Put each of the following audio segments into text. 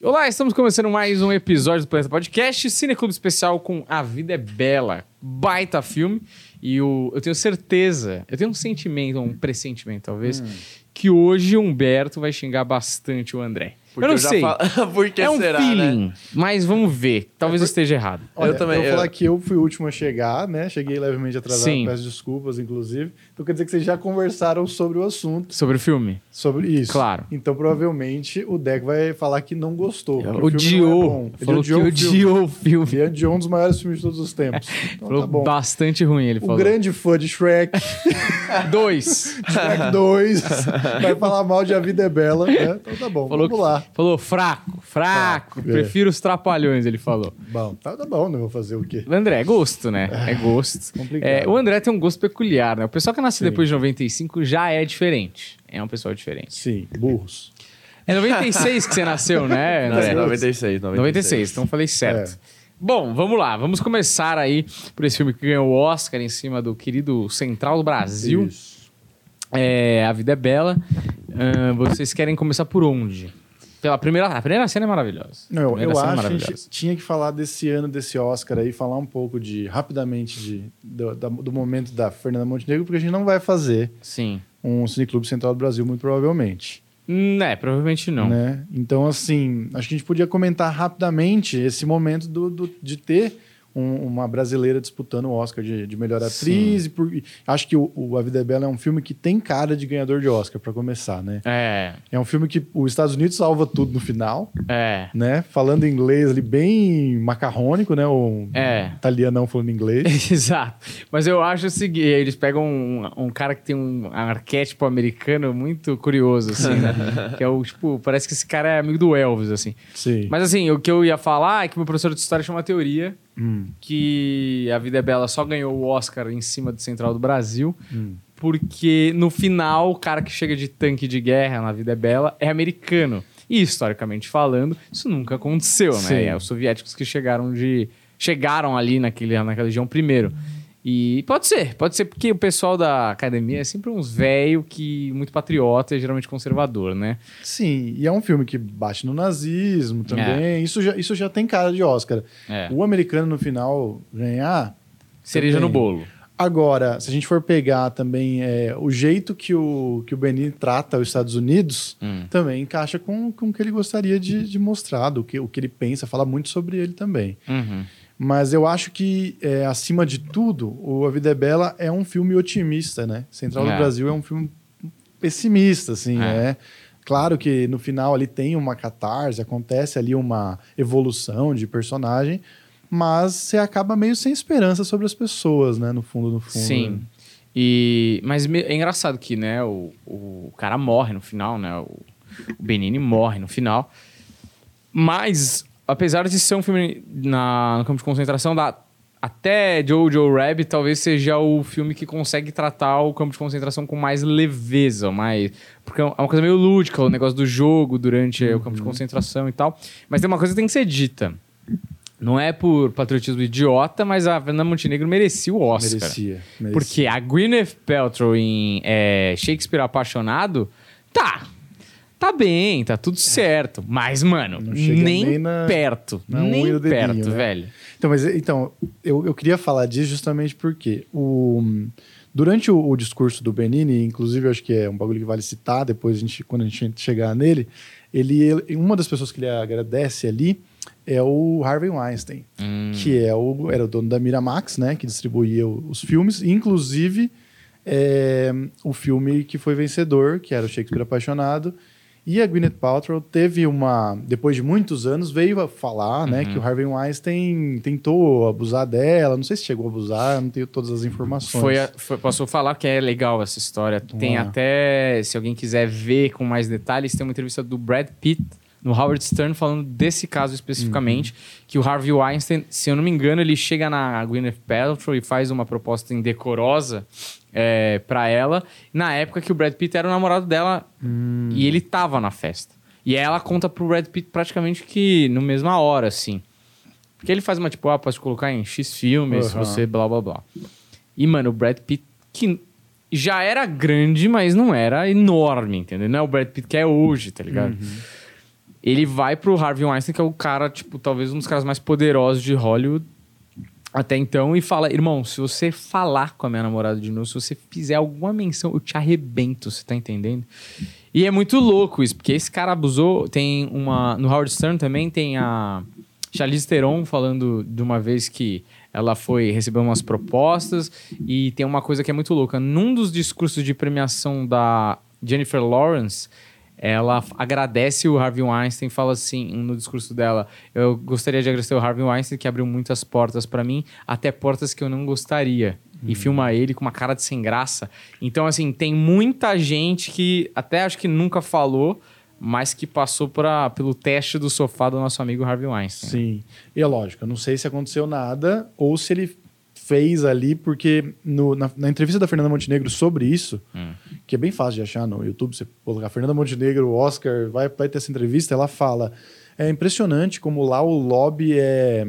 Olá, estamos começando mais um episódio do Planeta Podcast, Cineclube Especial com A Vida é Bela. Baita filme. E o, eu tenho certeza, eu tenho um sentimento, um pressentimento talvez, que hoje o Humberto vai xingar bastante o André. Porque eu não já sei. falo- Por que é um será, feeling, né? mas vamos ver. Talvez eu esteja errado. Olha, Eu também, Eu vou eu- falar que eu fui o último a chegar, né? Cheguei levemente atrasado, Sim. peço desculpas, inclusive. Então quer dizer que vocês já conversaram sobre o assunto, Sobre o filme. sobre isso. Claro. Então provavelmente o Deck vai falar que não gostou. o é Odiou. bom. Ele falou que odiou o filme. o filme. Ele odiou um dos maiores filmes de todos os tempos. Então Falou tá bom. bastante ruim, ele O falou. grande fã de Shrek, Dois. Shrek 2, vai falar mal de A Vida é Bela, né? Então tá bom, Falou, vamos lá. falou fraco, fraco. É. Prefiro os trapalhões, ele falou. Bom, tá, tá bom, não vou fazer o quê? André, é gosto, né? É gosto. complicado. É, o André tem um gosto peculiar, né? O pessoal que nasceu Sim. depois de 95 já é diferente. É um pessoal diferente. Sim, burros. É 96 que você nasceu, né, André? é 96, 96. 96, então falei certo. É. Bom, vamos lá. Vamos começar aí por esse filme que ganhou o Oscar em cima do querido Central do Brasil. Isso. É, a Vida é Bela. Ahn, vocês querem começar por onde? Pela primeira... A primeira cena é maravilhosa. Não, eu, eu é acho que a gente tinha que falar desse ano, desse Oscar aí, falar um pouco de, rapidamente, de, do, da- do momento da Fernanda Montenegro, porque a gente não vai fazer Sim. um Cineclube Central do Brasil, muito provavelmente. Hum, É, provavelmente não. Né? Então, assim, acho que a gente podia comentar rapidamente esse momento do, do- de ter um- uma brasileira disputando o Oscar de, de melhor atriz. E por- acho que o, o A Vida é Bela é um filme que tem cara de ganhador de Oscar, para começar, né? É, É um filme que os Estados Unidos salva tudo no final. é. né? Falando inglês ali bem macarrônico, né? O É. italianão falando inglês. Exato. Mas eu acho o seguinte, eles pegam um, um cara que tem um arquétipo americano muito curioso, assim, né? que é o, tipo, parece que esse cara é amigo do Elvis, assim. Sim. Mas assim, o que eu ia falar é que meu professor de história tinha uma teoria Hum, que A Vida é Bela só ganhou o Oscar em cima do Central do Brasil, hum. porque no final o cara que chega de tanque de guerra na Vida é Bela é americano. E historicamente falando, isso nunca aconteceu, Sim. né? É os soviéticos que chegaram de chegaram ali naquele, naquela região primeiro. E pode ser, pode ser porque o pessoal da academia é sempre uns velho que muito patriota e geralmente conservador, né? Sim, e é um filme que bate no nazismo também. Isso, já, isso já tem cara de Oscar. É. O americano no final ganhar. Cereja no também. bolo. Agora, se a gente for pegar também é, o jeito que o, que o Benin trata os Estados Unidos, Hum. também encaixa com, com o que ele gostaria de, de mostrar, do que, o que ele pensa, fala muito sobre ele também. Uhum. Mas eu acho que, é, acima de tudo, o A Vida é Bela é um filme otimista, né? Central É. do Brasil é um filme pessimista, assim, É. é. Claro que no final ali tem uma catarse, acontece ali uma evolução de personagem, mas você acaba meio sem esperança sobre as pessoas, né? No fundo, no fundo. Sim. E, mas é engraçado que, né, o, o cara morre no final, né? O, o Benini morre no final. Mas, apesar de ser um filme na, no campo de concentração, da, até Jojo Rabbit talvez seja o filme que consegue tratar o campo de concentração com mais leveza, mais... Porque é uma coisa meio lúdica, o negócio do jogo durante o campo de concentração e tal. Mas tem uma coisa que tem que ser dita. Não é por patriotismo idiota, mas a Fernanda Montenegro merecia o Oscar. Merecia, merecia. Porque a Gwyneth Paltrow em é, Shakespeare Apaixonado, tá. Tá bem, tá tudo certo. Mas, mano, nem, nem na- perto. na nem dedinho, perto, né? velho. Então, mas então, eu, eu queria falar disso justamente porque o, durante o, o discurso do Benini, inclusive eu acho que é um bagulho que vale citar depois a gente, quando a gente chegar nele, ele, ele- uma das pessoas que ele agradece ali é o Harvey Weinstein, Hum. que é o, era o dono da Miramax, né, que distribuía os filmes, inclusive é, o filme que foi vencedor, que era o Shakespeare Apaixonado, e a Gwyneth Paltrow teve uma, depois de muitos anos, veio a falar, né, Uhum. que o Harvey Weinstein tentou abusar dela, não sei se chegou a abusar, não tenho todas as informações. Foi, a- foi- posso falar que é legal essa história. Tem até, se alguém quiser ver com mais detalhes, tem uma entrevista do Brad Pitt no Howard Stern falando desse caso especificamente, que o Harvey Weinstein, se eu não me engano, ele chega na Gwyneth Paltrow e faz uma proposta indecorosa é, para ela, na época que o Brad Pitt era o namorado dela e ele tava na festa. E ela conta pro Brad Pitt praticamente que no mesma hora, assim. Porque ele faz uma tipo, ah, pode colocar em X filmes, Aham. você blá blá blá. E, mano, o Brad Pitt, que já era grande, mas não era enorme, entendeu? Não é o Brad Pitt que é hoje, tá ligado? ele vai pro Harvey Weinstein, que é o cara, tipo, talvez um dos caras mais poderosos de Hollywood até então, e fala: irmão, se você falar com a minha namorada de novo, se você fizer alguma menção, eu te arrebento, você tá entendendo? E é muito louco isso, porque esse cara abusou. Tem uma. No Howard Stern também tem a Charlize Theron falando de uma vez que ela foi receber umas propostas e tem uma coisa que é muito louca. Num dos discursos de premiação da Jennifer Lawrence, ela agradece o Harvey Weinstein, fala assim no discurso dela: Eu gostaria de agradecer o Harvey Weinstein, que abriu muitas portas para mim, até portas que eu não gostaria. E filma ele com uma cara de sem graça. Então, assim, tem muita gente que até acho que nunca falou, mas que passou pra, pelo teste do sofá do nosso amigo Harvey Weinstein. Sim. E é lógico, eu não sei se aconteceu nada ou se ele fez ali, porque no- na, na entrevista da Fernanda Montenegro sobre isso, Hum. que é bem fácil de achar no YouTube, você colocar Fernanda Montenegro, Oscar, vai, vai ter essa entrevista, ela fala. É impressionante como lá o lobby é,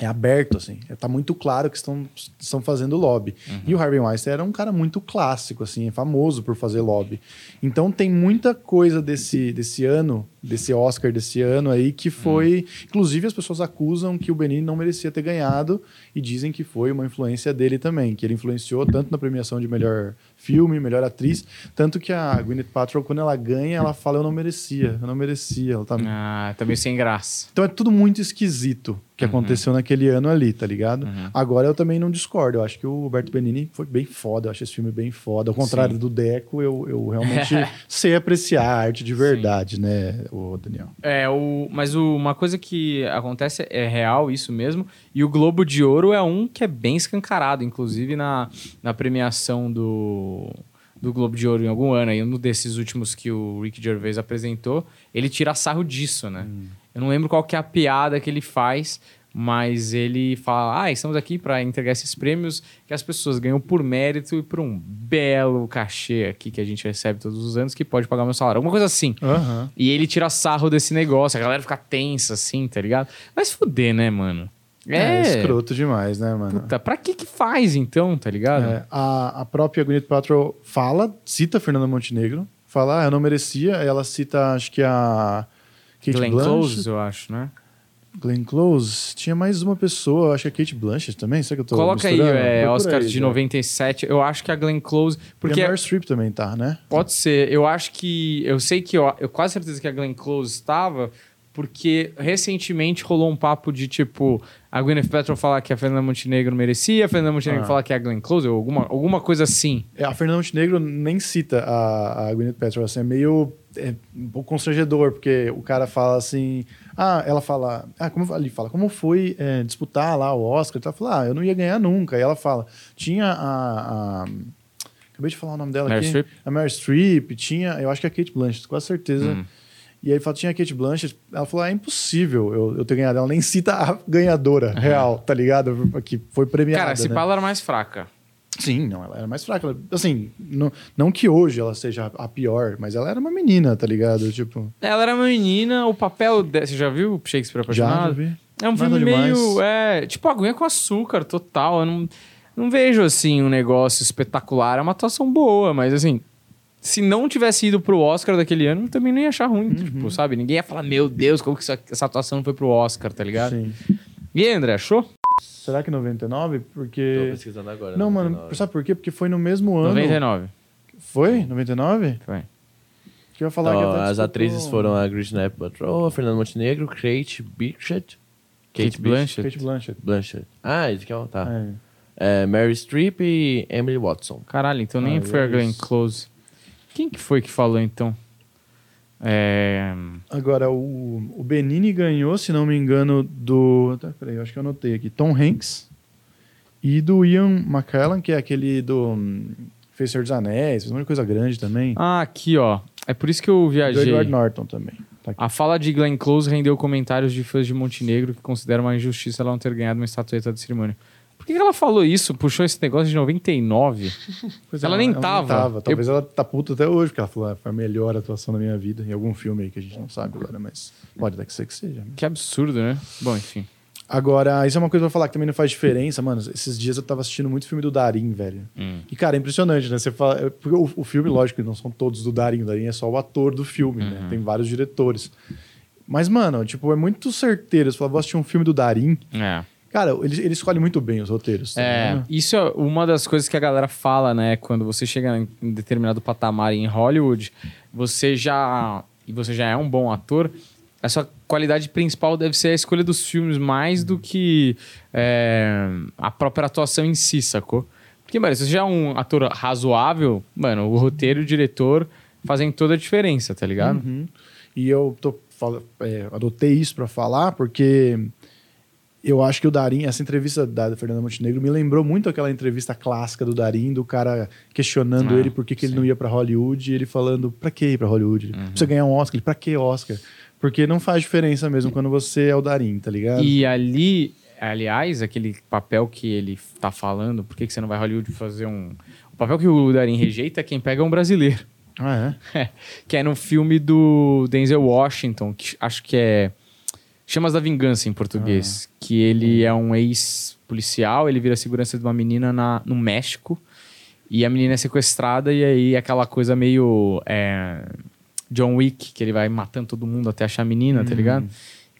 é aberto, assim. Tá muito claro que estão, estão fazendo lobby. E o Harvey Weinstein era um cara muito clássico, assim, é famoso por fazer lobby. Então tem muita coisa desse, desse ano, desse Oscar desse ano aí, que foi. Inclusive, as pessoas acusam que o Benini não merecia ter ganhado e dizem que foi uma influência dele também, que ele influenciou tanto na premiação de melhor filme, melhor atriz, tanto que a Gwyneth Paltrow, quando ela ganha, ela fala: Eu não merecia, eu não merecia. Ela tá Ah, tá meio sem graça. então é tudo muito esquisito que aconteceu naquele ano ali, tá ligado? Agora eu também não discordo. Eu acho que o Roberto Benini foi bem foda. Eu acho esse filme bem foda. Ao contrário Sim. do Deco, eu, eu realmente sei apreciar a arte de verdade, né, o Daniel? É, o, mas o- uma coisa que acontece é real, isso mesmo. E o Globo de Ouro é um que é bem escancarado, inclusive na, na premiação do, do Globo de Ouro em algum ano. Aí um desses últimos que o Rick Gervais apresentou, ele tira sarro disso, né? Eu não lembro qual que é a piada que ele faz, mas ele fala: Ah, estamos aqui para entregar esses prêmios que as pessoas ganham por mérito e por um belo cachê aqui que a gente recebe todos os anos que pode pagar meu salário. Alguma coisa assim. Aham. E ele tira sarro desse negócio, a galera fica tensa assim, tá ligado? Mas fuder, né, mano? É, É. escroto demais, né, mano? Puta, pra que que faz então, tá ligado? É, a, a própria Gwyneth Paltrow fala, cita Fernanda Montenegro, fala, ah, eu não merecia. Aí Ela cita, acho que a Kate Glenn Blanchett. Close, eu acho, né? Glenn Close. Tinha mais uma pessoa, acho que a Kate Blanchett também. Será que eu tô Coloca aí, misturando? é, Procura Oscar aí, de já. 97. Eu acho que a Glenn Close. Porque E a Meryl Streep também tá, né? pode ser. Eu acho que. Eu sei que. Eu, eu quase certeza que a Glenn Close estava. Porque recentemente rolou um papo de tipo. A Gwyneth Paltrow falar que a Fernanda Montenegro merecia, a Fernanda Montenegro Ah. falar que é a Glenn Close, ou alguma, alguma coisa assim. É, A Fernanda Montenegro nem cita a, a Gwyneth Paltrow, assim, é meio é, um pouco constrangedor, porque o cara fala assim, ah, ela fala, ah, como ele fala, como foi é, disputar lá o Oscar? Ela fala, ah, eu não ia ganhar nunca. E ela fala, tinha a, a- acabei de falar o nome dela Meryl aqui, Streep? a Meryl Streep, tinha, eu acho que a Kate Blanchett, com certeza. Hum. E aí fala, tinha a Kate Blanchett, ela falou, ah, é impossível eu, eu ter ganhado. Ela nem cita a ganhadora real, tá ligado? Que foi premiada. Cara, se né? ela era mais fraca. Sim, não, ela era mais fraca. Ela- Assim, não, não que hoje ela seja a pior, mas ela era uma menina, tá ligado? Tipo, Ela era uma menina, o papel. De... Você já viu Shakespeare já, já Apaixonado? vi. É um Nada filme demais. meio. É, tipo aguinha com açúcar, total. Eu não, não vejo, assim, um negócio espetacular. É uma atuação boa, mas, assim. Se não tivesse ido pro Oscar daquele ano, eu também não ia achar ruim. Uhum. Tipo, sabe? Ninguém ia falar, meu Deus, como que essa, essa atuação não foi pro Oscar, tá ligado? Sim. E aí, André, achou? Será que 99? Tô Porque. pesquisando agora. Não, mano, 99. sabe por quê? Porque foi no mesmo ano. 99. Foi? 99? Foi. Que eu ia falar Então, que até as disputou- atrizes foram a Gwyneth Paltrow, a Fernanda Montenegro, Kate Blanchett, Kate Blanchett. Kate Blanchett. Blanchett. Ah, isso que é o- tá. É. É, Mary Streep e Emily Watson. Caralho, então nem Ah, foi a Glenn. Close. Quem que foi que falou, então? É... Agora, o, o Benini ganhou, se não me engano, do. Tá, peraí, eu acho que eu anotei aqui. Tom Hanks e do Ian McKellen, que é aquele do. hum, Fez Senhor dos Anéis, fez um de coisa grande também. Ah, aqui, ó. É por isso que eu do viajei. Edward Norton também. Tá. A fala de Glenn Close rendeu comentários de fãs de Montenegro que consideram uma injustiça ela não ter ganhado uma estatueta de cerimônia. Por que ela falou isso? Puxou esse negócio de 99? Pois ela nem tava. Talvez ela tá puta até hoje, porque ela falou, ah, foi a melhor atuação da minha vida em algum filme aí que a gente não sabe agora, mas pode até que ser que seja. né? Que absurdo, né? Bom, enfim. Agora, isso é uma coisa pra falar que também não faz diferença, mano. Esses dias eu tava assistindo muito filme do Darim, velho. E, cara, é impressionante, né? Você fala. é, Porque o, o filme, lógico, não são todos do Darim. O Darim é só o ator do filme, né? Tem vários diretores. Mas, mano, tipo, é muito certeiro. Você fala, vou assistir um filme do Darim. É. Cara, ele, ele escolhe muito bem os roteiros. tá É, isso é uma das coisas que a galera fala, né? Quando você chega em determinado patamar em Hollywood, você já. E você já é um bom ator. A sua qualidade principal deve ser a escolha dos filmes mais do que é, a própria atuação em si, sacou? Porque, mano, se você já é um ator razoável, mano, o roteiro e o diretor fazem toda a diferença, tá ligado? Uhum. E eu tô, é, adotei isso pra falar porque eu acho que o Darim, essa entrevista da Fernanda Montenegro me lembrou muito aquela entrevista clássica do Darim, do cara questionando Ah, ele por que, que ele não ia pra Hollywood e ele falando, pra que ir pra Hollywood? Uhum. Pra você ganhar um Oscar? Ele, pra que Oscar? Porque não faz diferença mesmo quando você é o Darim, tá ligado? E ali, aliás, aquele papel que ele tá falando, por que, que você não vai a Hollywood fazer um. O papel que o Darim rejeita é quem pega um brasileiro. Ah, é? que é no filme do Denzel Washington, que acho que é Chamas da Vingança em português. Que ele é um ex-policial, ele vira segurança de uma menina na, no México. E a menina é sequestrada, e aí aquela coisa meio. é, John Wick, que ele vai matando todo mundo até achar a menina, tá ligado?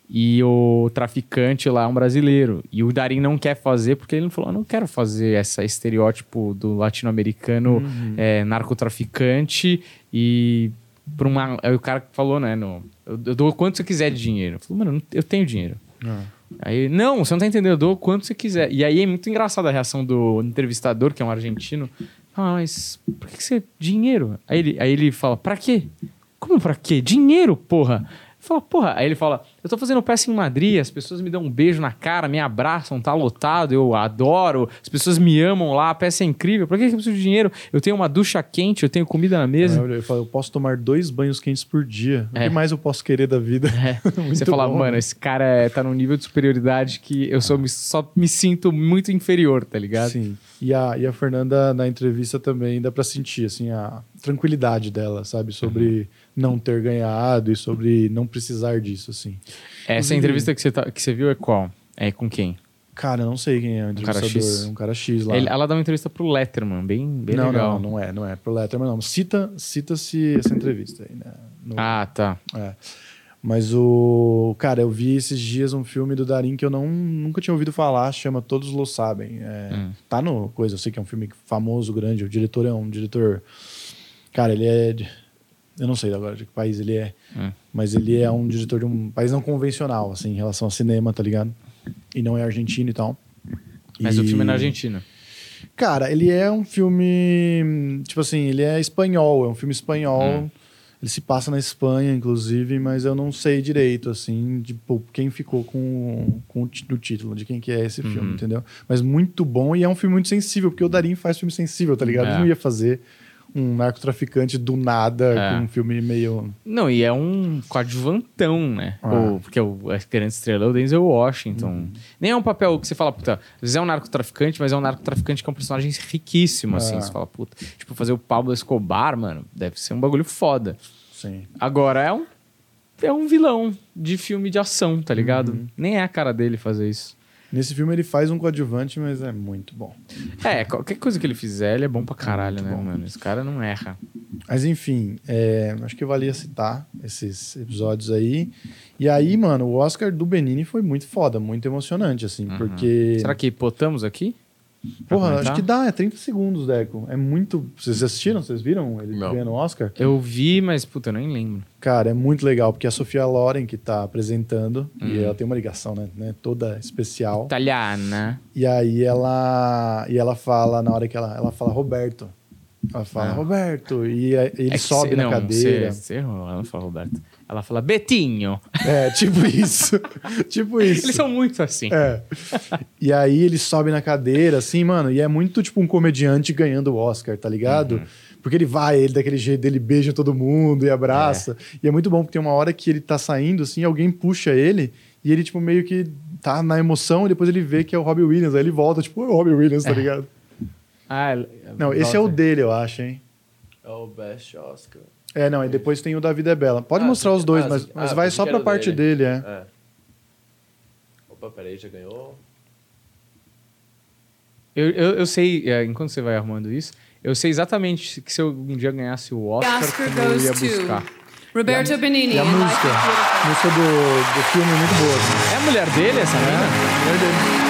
E o traficante lá é um brasileiro. E o Darim não quer fazer, porque ele falou: "Eu não quero fazer esse estereótipo do latino-americano é, narcotraficante e por uma. Aí o cara falou, né? No, eu, eu dou quanto você quiser de dinheiro. Eu falei, mano, eu tenho dinheiro. Ah. Aí, não, você não tá entendendo, eu dou quanto você quiser. E aí é muito engraçada a reação do entrevistador, que é um argentino. Ah, mas por que, que você. Dinheiro? Aí ele, aí ele fala, pra quê? Como pra quê? Dinheiro, porra. Fala, porra. Aí ele fala, eu tô fazendo peça em Madrid, as pessoas me dão um beijo na cara, me abraçam, tá lotado, eu adoro, as pessoas me amam lá, a peça é incrível. Pra que eu preciso de dinheiro? Eu tenho uma ducha quente, eu tenho comida na mesa. Eu, eu falo, eu posso tomar dois banhos quentes por dia. O É. que mais eu posso querer da vida? É. Você fala, bom, mano, esse cara é- tá num nível de superioridade que eu só me, só me sinto muito inferior, tá ligado? Sim. E a, e a Fernanda, na entrevista, também dá pra sentir, assim, a tranquilidade dela, sabe? Sobre Uhum. não ter ganhado e sobre não precisar disso, assim. Essa Inclusive- entrevista que você, tá- que você viu é qual? É com quem? Cara, eu não sei quem é o cara entrevistador. X? Um cara X lá. Ele- ela dá uma entrevista pro Letterman, bem, bem não, legal. não, não é, não é. Pro Letterman, não. Cita, cita-se essa entrevista aí, né? No- Ah, tá. É. Mas o. Cara, eu vi esses dias um filme do Darim que eu não, nunca tinha ouvido falar, chama Todos Lo Sabem. É, Hum. Tá no coisa, eu sei que é um filme famoso, grande. O diretor é um diretor. Cara, ele é. De- Eu não sei agora de que país ele é, Hum. mas ele é um diretor de um país não convencional, assim, em relação ao cinema, tá ligado? E não é argentino e tal. Mas E- o filme é na Argentina. Cara, ele é um filme. Tipo assim, ele é espanhol, é um filme espanhol. Hum. Ele se passa na Espanha, inclusive, mas eu não sei direito, assim, tipo, quem ficou com, com o título, de quem que é esse Uhum. filme, entendeu? Mas muito bom e é um filme muito sensível, porque o Darim faz filme sensível, tá ligado? É. Ele não ia fazer um narcotraficante do nada É. com um filme meio. Não, e é um coadjuvantão, né? Ah. O- porque o, a grande estrela é o Denzel Washington. Nem é um papel que você fala, puta, às vezes é um narcotraficante, mas é um narcotraficante que é um personagem riquíssimo, assim. Ah. Você fala, puta, tipo, fazer o Pablo Escobar, mano, deve ser um bagulho foda. Sim. Agora, é um, é um vilão de filme de ação, tá ligado? Nem é a cara dele fazer isso. Nesse filme ele faz um coadjuvante, mas é muito bom. É, qualquer coisa que ele fizer, ele é bom pra caralho, Muito né, bom. mano? Esse cara não erra. Mas enfim, é, acho que valia citar esses episódios aí. E aí, mano, o Oscar do Benini foi muito foda, muito emocionante, assim, porque. Será que botamos aqui? Porra, acho que dá, é 30 segundos, Deco. É muito. Vocês assistiram? Vocês viram ele Não. ganhando o Oscar? Eu vi, mas, puta, eu nem lembro. Cara, é muito legal, porque a Sofia Loren que tá apresentando, e Hum. ela tem uma ligação, né, né, toda especial. Italiana. E aí ela e ela fala na hora que ela ela fala Roberto. Ela fala Ah. Roberto e ele É sobe cê- na não, cadeira. Você errou, ela não fala Roberto. Ela fala Betinho. É, tipo isso. tipo isso. Eles são muito assim. É. E aí ele sobe na cadeira, assim, mano, e é muito tipo um comediante ganhando o Oscar, tá ligado? Uhum. Porque ele vai, ele daquele jeito dele beija todo mundo e abraça. E é muito bom, porque tem uma hora que ele tá saindo, assim, alguém puxa ele e ele, tipo, meio que tá na emoção e depois ele vê que é o Robbie Williams. Aí ele volta, tipo, é o Robbie Williams, tá ligado? Ah, Não, esse é o dele, eu acho, hein? É o Best Oscar. É, não, e depois tem o Davi é Bela. Pode Ah, mostrar os dois, Ah, mas, mas Ah, vai só pra parte dele. dele, é. É. Opa, peraí, já ganhou. Eu, eu, eu sei, é, enquanto você vai arrumando isso, eu sei exatamente que se eu um dia ganhasse o Oscar, Oscar como eu ia buscar. Roberto Benigni. E a in Life música. is Beautiful. A música do, do filme é muito boa. assim. É a mulher dele, essa menina? Mulher dele.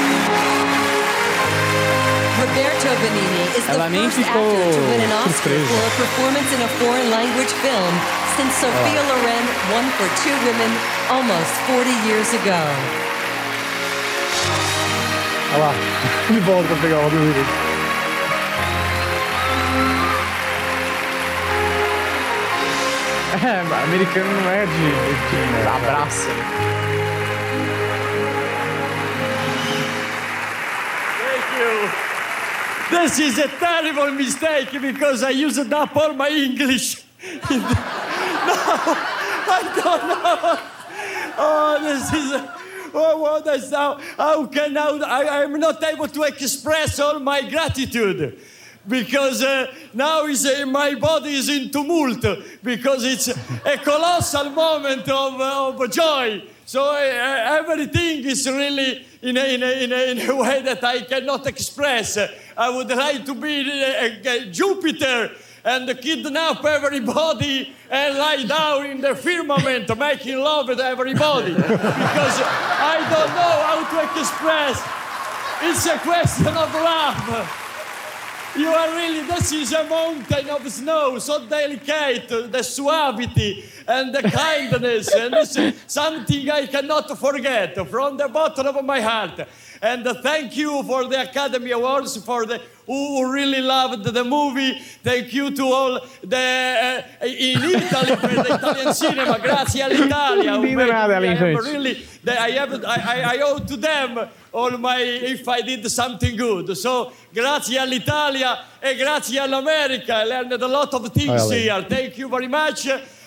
Roberto Benigni is the Ela first ficou actor to win an Oscar surpresa. for a performance in a foreign language film since Sophia Loren won for Two Women almost 40 years ago. Olha lá. Ele volta pra pegar o Robin Williams. É, americano não é de, de, de abraço. Thank you. This is a terrible mistake because I used up all my English. no, I don't know. Oh, this is. Oh, what is now? How can now? I, I'm not able to express all my gratitude because uh, now is uh, my body is in tumult because it's a colossal moment of, uh, of joy. So uh, everything is really in a, in, a, in, a, in a way that I cannot express. I would like to be uh, uh, Jupiter and kidnap everybody and lie down in the firmament making love with everybody because I don't know how to express. It's a question of love. You are really, this is a mountain of snow, so delicate, the suavity and the kindness, and this is something I cannot forget from the bottom of my heart. And thank you for the Academy Awards, for the who really loved the movie. Thank you to all the uh, in Italy for the Italian cinema. Grazie all'Italia. who Não made nada, me- I have really, I, have, I, owe to them all my if I did something good. So grazie all'Italia e grazie all'America. I learned a lot of things Ellen. here. Thank you very much.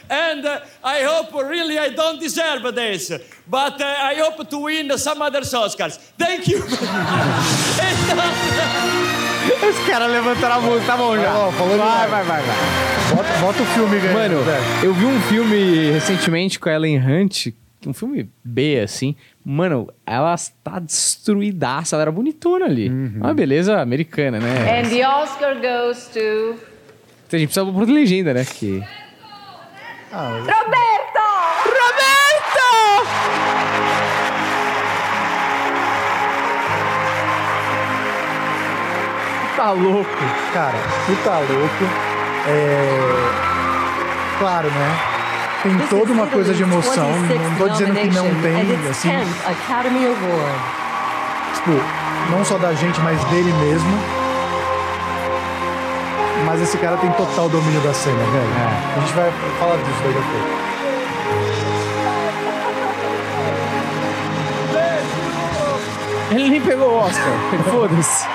And uh, I hope really I don't deserve this, but uh, I hope to win some other Oscars. Thank you. Os caras levantaram a mão, tá bom já. Falou vai, vai, vai, vai. Bota, bota o filme ganhando. Mano, eu vi um filme recentemente com a Ellen Hunt, um filme B, assim. Mano, ela tá destruidaça, ela era bonitona ali. Uma beleza americana, né? And the Oscar goes to A gente precisa pôr legenda, né? Que... Ah, Roberto! Roberto! Tá louco. cara, tu tá louco. É... Claro, né? Tem This toda uma coisa de emoção. 26th Não tô dizendo que não tem, assim. 10th Academy Award. Tipo, não só da gente, mas dele mesmo. Mas esse cara tem total domínio da cena, velho. A gente vai falar disso daqui a pouco. Ele nem pegou o Oscar. Foda-se.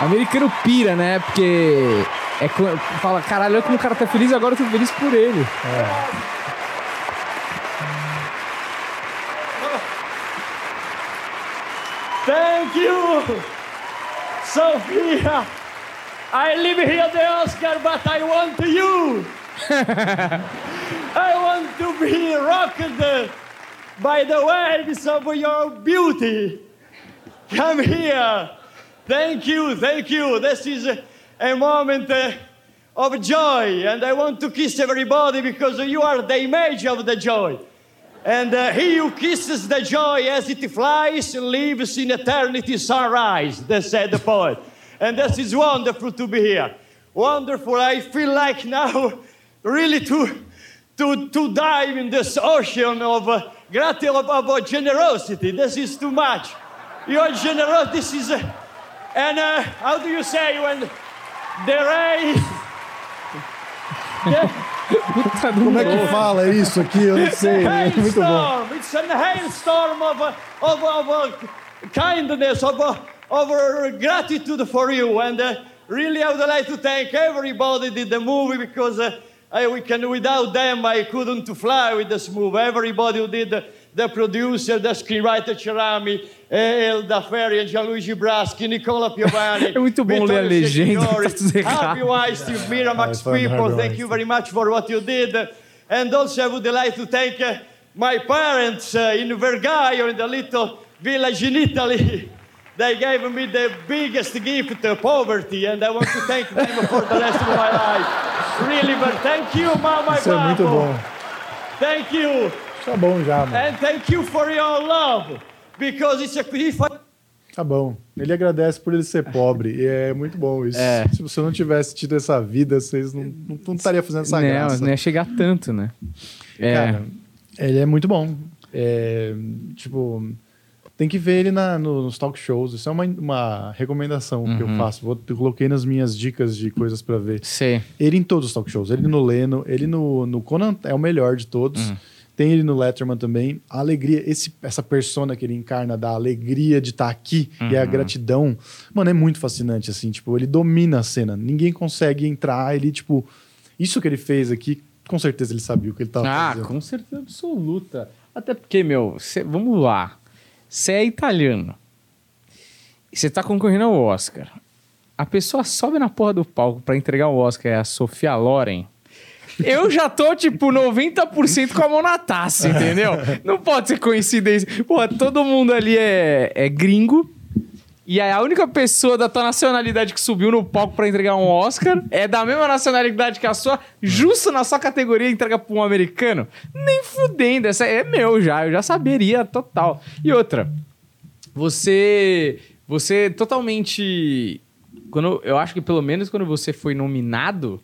Americano pira, né? Porque é fala, caralho, olha como o cara tá feliz, agora eu tô feliz por ele. Thank you, Sophia. I live here the Oscar, but I want you. I want to be rocked by the waves of your beauty. Come here. Thank you, thank you. This is a, a moment uh, of joy, and I want to kiss everybody because you are the image of the joy. And uh, he who kisses the joy as it flies lives in eternity sunrise, that said the poet. And this is wonderful to be here. Wonderful. I feel like now really to, to, to dive in this ocean of, uh, grat- of, of uh, generosity. This is too much. Your generosity, this is, uh, and uh, how do you say when the rain, Como é que fala isso aqui? Eu não sei. É muito bom. hailstorm. It's a hailstorm of, uh, of, of uh, kindness, of, uh, of uh, gratitude for you. And uh, really, I would like to thank everybody did the movie because uh, I, we can, without them, I couldn't fly with this movie. Everybody who did the, the producer, the screenwriter Cerami, Elda Ferri, and Gianluigi Braschi, Nicola Piovani. É muito bom ler a legenda, Secchiori, tá tudo Weinstein, Miramax Ah, people, thank you very much for what you did. And also, I would like to thank uh, my parents uh, in Vergaio, in the little village in Italy. They gave me the biggest gift of poverty, and I want to thank them for the rest of my life. Really, but thank you, Mama Isso é muito bom. Thank you, Tá bom já, mano. and thank you for your love, because it's a Tá bom. Ele agradece por ele ser pobre. E é muito bom isso. É. Se você não tivesse tido essa vida, vocês não, não, não estariam fazendo essa não, graça. não ia chegar tanto, né? É. Cara, ele é muito bom. É, tipo, tem que ver ele na- no- nos talk shows. Isso é uma, uma recomendação que Uhum. eu faço. Vou, eu coloquei nas minhas dicas de coisas pra ver. Sei. Ele em todos os talk shows. Ele no Leno, ele no, no Conan é o melhor de todos. Uhum. Tem ele no Letterman também. A alegria, esse, essa persona que ele encarna da alegria de estar aqui e Uhum. a gratidão, mano, é muito fascinante, assim. Tipo, ele domina a cena. Ninguém consegue entrar. Ele, tipo, isso que ele fez aqui, com certeza ele sabia o que ele tava Ah, fazendo. com certeza absoluta. Até porque, meu, cê- vamos lá. Você é italiano. E você tá concorrendo ao Oscar. A pessoa sobe na porra do palco pra entregar o Oscar, é a Sofia Loren. Eu já tô, tipo, 90% com a mão na taça, entendeu? Não pode ser coincidência. Porra, todo mundo ali é, é gringo. E aí a única pessoa da tua nacionalidade que subiu no palco pra entregar um Oscar é da mesma nacionalidade que a sua, justo na sua categoria entrega pra um americano? Nem fudendo, essa é meu já, eu já saberia total. E outra, você você totalmente quando eu acho que pelo menos quando você foi nominado,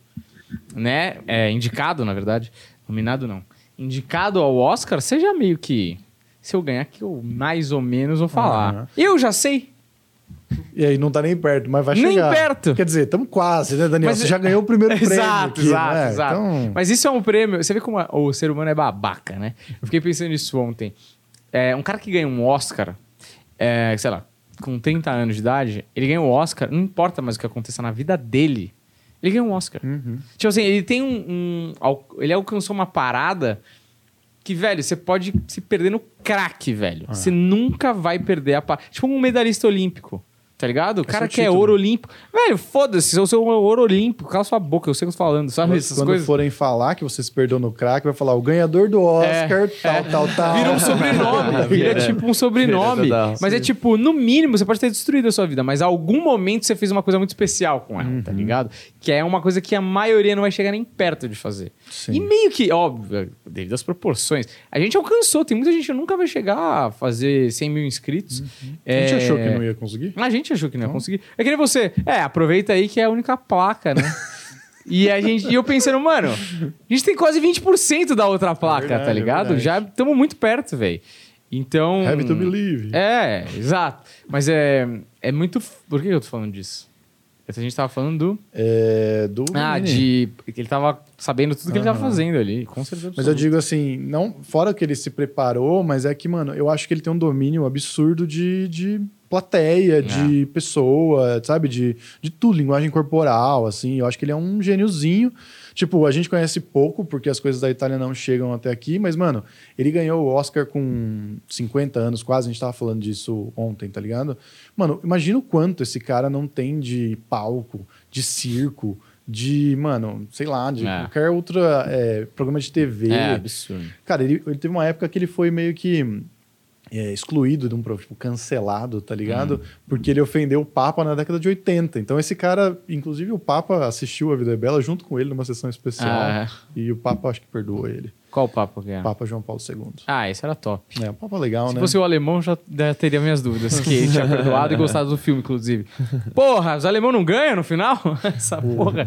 né, é, indicado, na verdade, nominado não, indicado ao Oscar, seja meio que se eu ganhar que eu mais ou menos vou falar. Eu já sei. E aí não tá nem perto, mas vai Nem chegar. perto. Quer dizer, estamos quase, né, Daniel? Mas- Você já ganhou o primeiro prêmio. Exato, aqui, exato, né? exato. Então, Mas isso é um prêmio. Você vê como o ser humano é babaca, né? Eu fiquei pensando nisso ontem. É, um cara que ganha um Oscar, é, sei lá, com 30 anos de idade, ele ganha um Oscar, não importa mais o que aconteça na vida dele, ele ganha um Oscar. Uhum. Tipo assim, ele tem um, um- Ele alcançou uma parada que, velho, você pode se perder no crack, velho. Ah. Você nunca vai perder a parada. Tipo um medalhista olímpico. Tá ligado? O cara seu que é título. ouro olímpico. Velho, foda-se, se eu sou ouro olímpico, cala sua boca, eu sei o que eu tô falando, sabe? Essas quando coisas. forem falar que você se perdeu no crack, vai falar o ganhador do Oscar, tal, tal, tal. Vira um sobrenome, vira tipo um sobrenome. Mas é tipo, no mínimo, você pode ter destruído a sua vida, mas algum momento você fez uma coisa muito especial com ela, tá ligado? Que é uma coisa que a maioria não vai chegar nem perto de fazer. Sim. E meio que, óbvio, devido às proporções, a gente alcançou, tem muita gente que nunca vai chegar a fazer 100 mil inscritos. A gente É, achou que não ia conseguir? A gente achou que não ia conseguir. É que nem você. É, aproveita aí que é a única placa, né? E a gente, e eu pensando, mano, a gente tem quase 20% da outra placa, Verdade, tá ligado? verdade. Já estamos muito perto, velho. Então. Have to believe. É, exato. Mas é, é muito. Por que eu tô falando disso? A gente tava falando do. É, do Ah, Vini. de. Ele tava sabendo tudo que ele tava fazendo ali, com certeza. Mas eu absoluta. digo assim, não fora que ele se preparou, mas é que, mano, eu acho que ele tem um domínio absurdo de, de plateia, É. de pessoa, sabe? De, de tudo, linguagem corporal, assim. Eu acho que ele é um gêniozinho. Tipo, a gente conhece pouco, porque as coisas da Itália não chegam até aqui, mas, mano, ele ganhou o Oscar com 50 anos, quase, a gente tava falando disso ontem, tá ligado? Mano, imagina o quanto esse cara não tem de palco, de circo, de, mano, sei lá, de É. qualquer outra é, programa de TV. É, absurdo. Cara, ele, ele teve uma época que ele foi meio que é, excluído de um programa, tipo, cancelado, tá ligado? Uhum. Porque ele ofendeu o Papa na década de 80. Então esse cara, inclusive o Papa assistiu A Vida é Bela junto com ele numa sessão especial. Ah, E o Papa acho que perdoou ele. Qual o papo que é? Papa João Paulo II. Ah, esse era top. É, um Papa legal, Se né? fosse o alemão, já, teria minhas dúvidas. Que ele tinha perdoado e gostado do filme, inclusive. Porra, os alemão não ganham no final? Essa porra.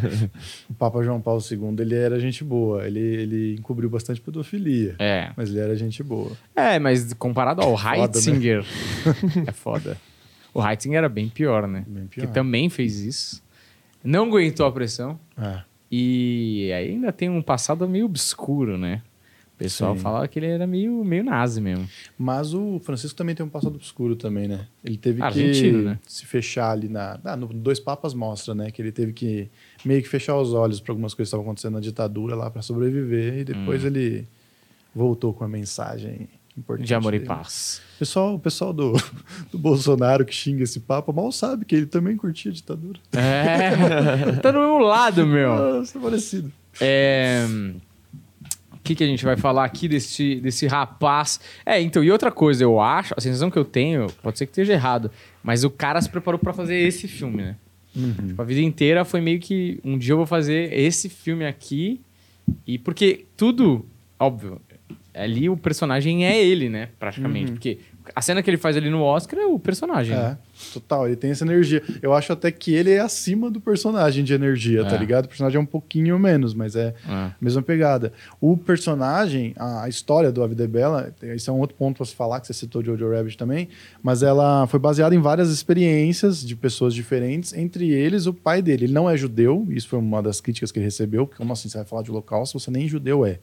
O Papa João Paulo II, ele era gente boa. Ele, ele encobriu bastante pedofilia. É. Mas ele era gente boa. É, mas comparado ao Foda, Heitzinger, é foda. O Heitzinger era bem pior, né? Bem pior. Que também fez isso. Não aguentou a pressão. É. E ainda tem um passado meio obscuro, né? O pessoal Sim. falava que ele era meio, meio nazi mesmo. Mas o Francisco também tem um passado obscuro também, né? Ele teve Argentino, que né? se fechar ali na... Ah, no Dois Papas mostra, né? Que ele teve que meio que fechar os olhos para algumas coisas que estavam acontecendo na ditadura lá para sobreviver. E depois Hum. ele voltou com a mensagem importante. De amor e dele. paz. O pessoal, o pessoal do, do Bolsonaro que xinga esse Papa mal sabe que ele também curtia a ditadura. É. tá do meu lado, meu. Ah, isso é parecido. É... que, que a gente vai falar aqui desse, desse rapaz? É, então, e outra coisa, eu acho, a sensação que eu tenho, pode ser que esteja errado, mas o cara se preparou pra fazer esse filme, né? Tipo, a vida inteira foi meio que um dia eu vou fazer esse filme aqui. E porque tudo, óbvio, ali o personagem é ele, né? Praticamente. Porque a cena que ele faz ali no Oscar é o personagem. É, né? Total, ele tem essa energia. Eu acho até que ele é acima do personagem de energia, tá É. ligado? O personagem é um pouquinho menos, mas é É. a mesma pegada. O personagem, a, história do A Vida é Bela, isso é um outro ponto pra se falar, que você citou Jojo Rabbit também, mas ela foi baseada em várias experiências de pessoas diferentes, entre eles o pai dele. Ele não é judeu, isso foi uma das críticas que ele recebeu, como assim você vai falar de holocausto, você nem judeu é.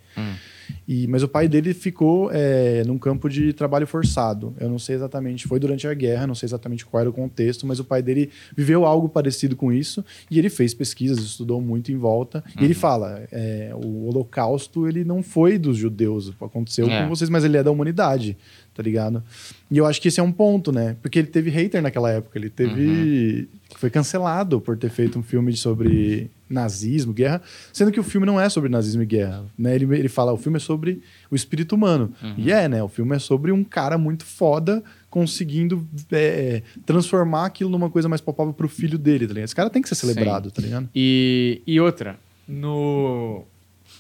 E, mas o pai dele ficou é, num campo de trabalho forçado. Eu não sei exatamente, foi durante a guerra, não sei exatamente qual era o contexto, mas o pai dele viveu algo parecido com isso e ele fez pesquisas, estudou muito em volta. E ele fala: é, o Holocausto ele não foi dos judeus, aconteceu É. com vocês, mas ele é da humanidade, tá ligado? E eu acho que esse é um ponto, né? Porque ele teve hater naquela época, ele teve. Foi cancelado por ter feito um filme sobre nazismo, guerra, sendo que o filme não é sobre nazismo e guerra, né? Ele, ele fala, o filme é sobre o espírito humano. E é, né? O filme é sobre um cara muito foda conseguindo é, transformar aquilo numa coisa mais palpável pro filho dele, tá ligado? Esse cara tem que ser celebrado, tá ligado? E, e outra, no.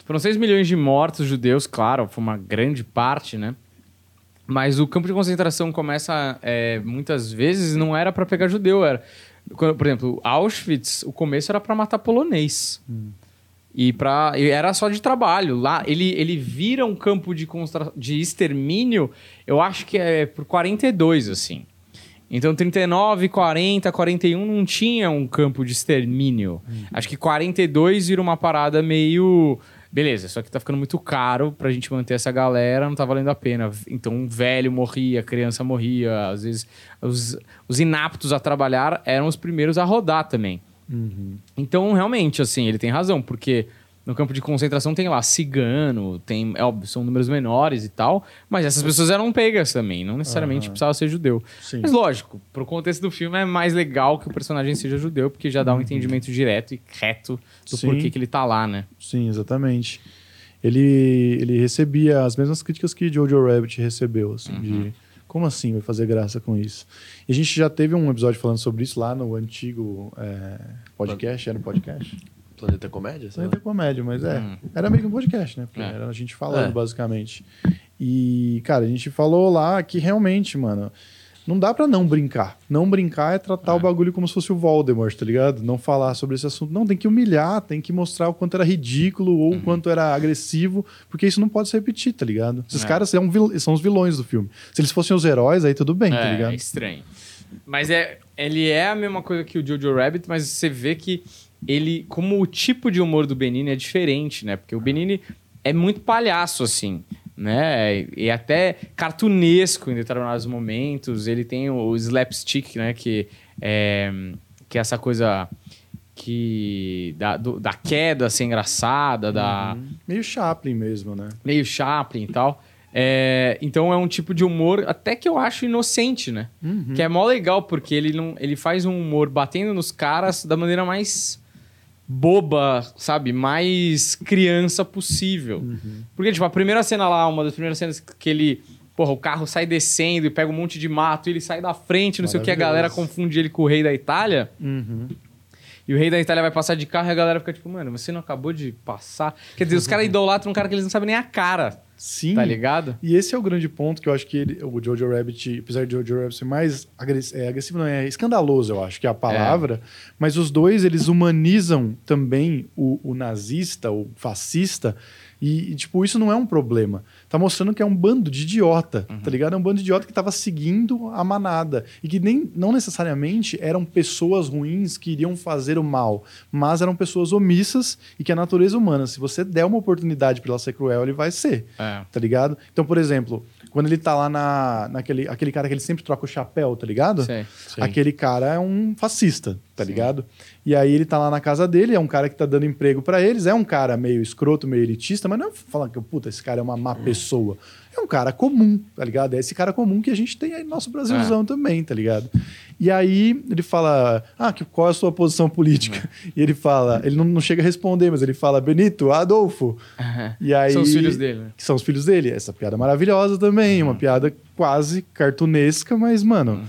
Foram 6 milhões de mortos judeus, claro, foi uma grande parte, né? Mas o campo de concentração começa é, muitas vezes não era pra pegar judeu, era. quando- Por exemplo, Auschwitz, o começo era pra matar polonês. E, pra, e era só de trabalho. Lá ele, ele vira um campo de, constra- de extermínio, eu acho que é por 42, assim. Então, 39, 40, 41 não tinha um campo de extermínio. Acho que 42 vira uma parada meio. Beleza, só que tá ficando muito caro pra gente manter essa galera, não tá valendo a pena. Então, um velho morria, criança morria, às vezes os, os inaptos a trabalhar eram os primeiros a rodar também. Então, realmente, assim, ele tem razão, porque no campo de concentração tem lá cigano, tem, é óbvio, são números menores e tal, mas essas pessoas eram pegas também, não necessariamente precisava ser judeu. Sim. Mas lógico, pro contexto do filme é mais legal que o personagem seja judeu, porque já dá um entendimento direto e reto do Sim. porquê que ele tá lá, né? Sim, exatamente. Ele, ele recebia as mesmas críticas que Jojo Rabbit recebeu, assim, de como assim vai fazer graça com isso? E a gente já teve um episódio falando sobre isso lá no antigo é, podcast, era um podcast? Planeta Comédia? Não lá. é comédia, mas é. Era meio que um podcast, né? Porque É. era a gente falando, É. basicamente. E, cara, a gente falou lá que realmente, mano, não dá pra não brincar. Não brincar é tratar o bagulho como se fosse o Voldemort, tá ligado? Não falar sobre esse assunto. Não, tem que humilhar, tem que mostrar o quanto era ridículo ou o quanto era agressivo, porque isso não pode se repetir, tá ligado? Esses É. caras são, vil- são os vilões do filme. Se eles fossem os heróis, aí tudo bem, tá é, ligado? é estranho. Mas é, ele é a mesma coisa que o Jojo Rabbit, mas você vê que ele, como o tipo de humor do Benini é diferente, né? Porque o Benini é muito palhaço, assim, né? E até cartunesco em determinados momentos. Ele tem o slapstick, né? Que é, que é essa coisa que da, do- da queda ser engraçada, da Meio Chaplin mesmo, né? meio Chaplin e tal. É, então é um tipo de humor até que eu acho inocente, né? Que é mó legal, porque ele, não, ele faz um humor batendo nos caras da maneira mais boba, sabe? Mais criança possível. Porque, tipo, a primeira cena lá, uma das primeiras cenas que ele... Porra, o carro sai descendo e pega um monte de mato, e ele sai da frente, não sei o que, a galera confunde ele com o rei da Itália. E o rei da Itália vai passar de carro e a galera fica tipo, mano, você não acabou de passar? Quer dizer, os caras idolatram um cara que eles não sabem nem a cara, Sim. tá ligado? E esse é o grande ponto que eu acho que ele, o Jojo Rabbit, apesar de Jojo Rabbit ser mais agressivo, é, agressivo não, é escandaloso, eu acho que é a palavra, mas os dois, eles humanizam também o, o nazista, o fascista, e, tipo, isso não é um problema. Tá mostrando que é um bando de idiota, tá ligado? É um bando de idiota que tava seguindo a manada. E que nem, não necessariamente eram pessoas ruins que iriam fazer o mal, mas eram pessoas omissas e que a natureza humana, se você der uma oportunidade pra ela ser cruel, ele vai ser É. tá ligado? Então, por exemplo, quando ele tá lá na, naquele aquele cara que ele sempre troca o chapéu, tá ligado? Sei. Aquele cara é um fascista, tá ligado? E aí ele tá lá na casa dele, é um cara que tá dando emprego pra eles, é um cara meio escroto, meio elitista, mas não é falar que, puta, esse cara é uma má pessoa. É um cara comum, tá ligado? É esse cara comum que a gente tem aí no nosso Brasilzão também, tá ligado? E aí ele fala: Ah, que, qual é a sua posição política? E ele fala, ele não, não chega a responder, mas ele fala, Benito, Adolfo. E aí, São os filhos dele, né? Que são os filhos dele. Essa piada maravilhosa também, uma piada quase cartunesca, mas, mano,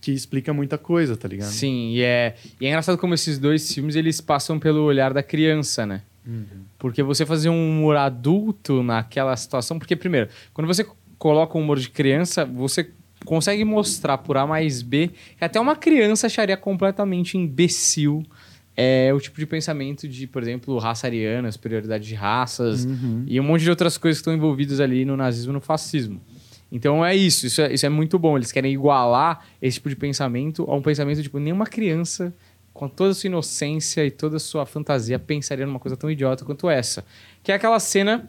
que explica muita coisa, tá ligado? Sim, e é, e é engraçado como esses dois filmes eles passam pelo olhar da criança, né? Porque você fazer um humor adulto naquela situação. Porque, primeiro, quando você coloca um humor de criança, você consegue mostrar por A mais B que até uma criança acharia completamente imbecil é, o tipo de pensamento de, por exemplo, raça ariana, superioridade de raças e um monte de outras coisas que estão envolvidas ali no nazismo e no fascismo. Então é isso, isso é, isso é muito bom. Eles querem igualar esse tipo de pensamento a um pensamento tipo, nenhuma criança, com toda a sua inocência e toda a sua fantasia, pensaria numa coisa tão idiota quanto essa. Que é aquela cena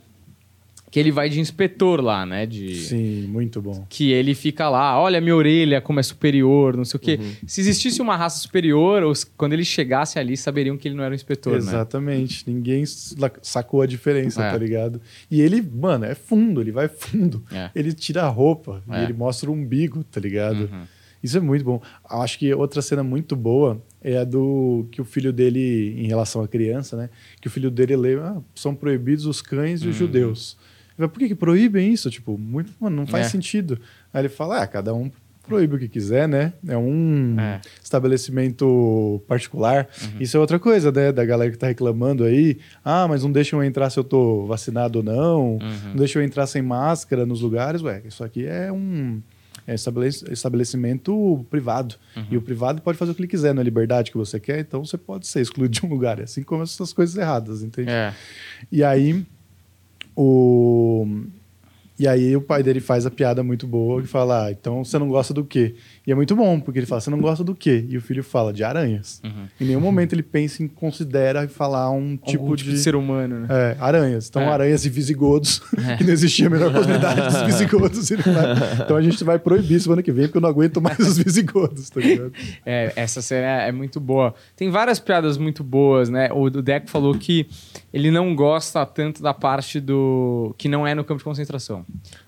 que ele vai de inspetor lá, né? De... Sim, muito bom. Que ele fica lá, olha a minha orelha como é superior, não sei o quê. Se existisse uma raça superior, os- quando ele chegasse ali, saberiam que ele não era um inspetor, né? Exatamente. Ninguém s- sacou a diferença, É. tá ligado? E ele, mano, é fundo, ele vai fundo. É. Ele tira a roupa É. e ele mostra o umbigo, tá ligado? Uhum. Isso é muito bom. Acho que outra cena muito boa é a do que o filho dele, em relação à criança, né? Que o filho dele lê, ah, são proibidos os cães e os judeus. Ele fala, Por que, que proíbem isso? Tipo, muito, mano, não faz É. sentido. Aí ele fala, ah, cada um proíbe o que quiser, né? É um É. estabelecimento particular. Uhum. Isso é outra coisa, né? Da galera que tá reclamando aí. Ah, mas não deixam eu entrar se eu tô vacinado ou não. Uhum. Não deixam eu entrar sem máscara nos lugares. Ué, isso aqui é um é estabelec- estabelecimento privado. Uhum. E o privado pode fazer o que ele quiser, não é liberdade que você quer, então você pode ser excluído de um lugar. É assim como essas coisas erradas, entende? É. E aí o e aí o pai dele faz a piada muito boa que fala: ah, então você não gosta do quê? E é muito bom, porque ele fala: você não gosta do quê? E o filho fala: de aranhas. Em nenhum momento ele pensa em considera falar um tipo, Algum de, ser humano, né? é, aranhas. Então, É. aranhas e visigodos, que não existia a menor possibilidade dos visigodos. Vai- Então, a gente vai proibir semana que vem, porque eu não aguento mais os visigodos, tá ligado? É, essa cena é muito boa. Tem várias piadas muito boas, né? O, o Deco falou que ele não gosta tanto da parte do. que não é no campo de concentração.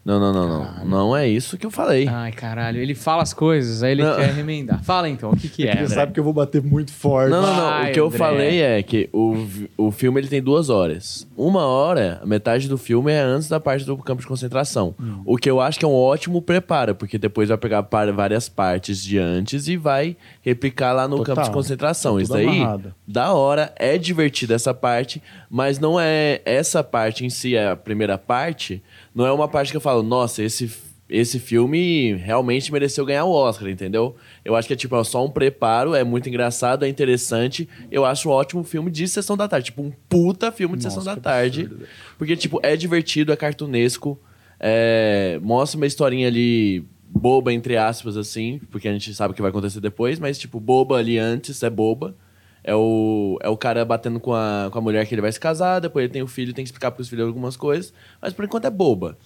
Não, não, não, não. Não é isso que eu falei. Ai, caralho. Ele fala as coisas, aí ele Não. quer remendar. Fala então, o que, que é? Porque André? sabe que eu vou bater muito forte. Não, não, não. Vai, o que eu André. falei é que o, vi- o filme ele tem duas horas. Uma hora, metade do filme é antes da parte do campo de concentração. Hum. O que eu acho que é um ótimo preparo, porque depois vai pegar par- várias partes de antes e vai replicar lá no Total. campo de concentração. Tá Isso daí, amarrado. da hora, é divertido essa parte, mas não é essa parte em si, é a primeira parte, não é uma parte que eu falo, nossa, esse, esse filme realmente mereceu ganhar o Oscar, entendeu? Eu acho que é tipo é só um preparo, é muito engraçado, é interessante. Eu acho um ótimo filme de sessão da tarde, tipo um puta filme de Nossa, sessão da tarde. absurdo. Porque, tipo, é divertido, é cartunesco, é, mostra uma historinha ali boba, entre aspas, assim, porque a gente sabe o que vai acontecer depois, mas, tipo, boba ali antes é boba. É o, é o cara batendo com a, com a mulher que ele vai se casar, depois ele tem o filho, tem que explicar pros filhos algumas coisas, mas por enquanto é boba.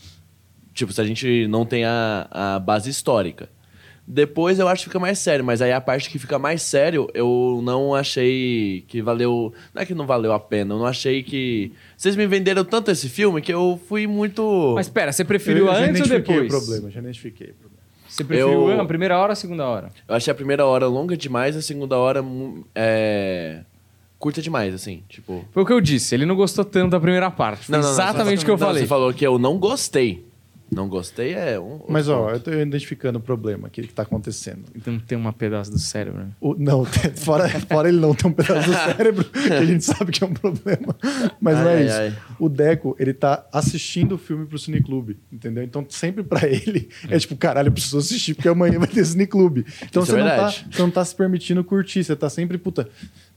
Tipo, se a gente não tem a, a base histórica. Depois eu acho que fica mais sério, mas aí a parte que fica mais sério, eu não achei que valeu. Não é que não valeu a pena, eu não achei que. Vocês me venderam tanto esse filme que eu fui muito. Mas pera, você preferiu eu já antes ou identifiquei depois? o problema, já identifiquei o problema. Você preferiu Eu- a primeira hora ou a segunda hora? Eu achei a primeira hora longa demais, a segunda hora é, curta demais, assim. Tipo. Foi o que eu disse, ele não gostou tanto da primeira parte. Foi exatamente o que eu Não, falei. Você falou que eu não gostei. Não gostei é um. Mas, ó, ponto. eu tô identificando o problema aqui que tá acontecendo. Então tem uma pedaço do cérebro. né? O- não, fora, fora ele não ter um pedaço do cérebro, que a gente sabe que é um problema. Mas não Ai, é ai, isso. ai. O Deco, ele tá assistindo o filme pro Cineclube, entendeu? Então, sempre pra ele, é tipo, caralho, eu preciso assistir porque amanhã vai ter Cineclube. Então, Isso você, é não tá, você não tá se permitindo curtir, você tá sempre, puta,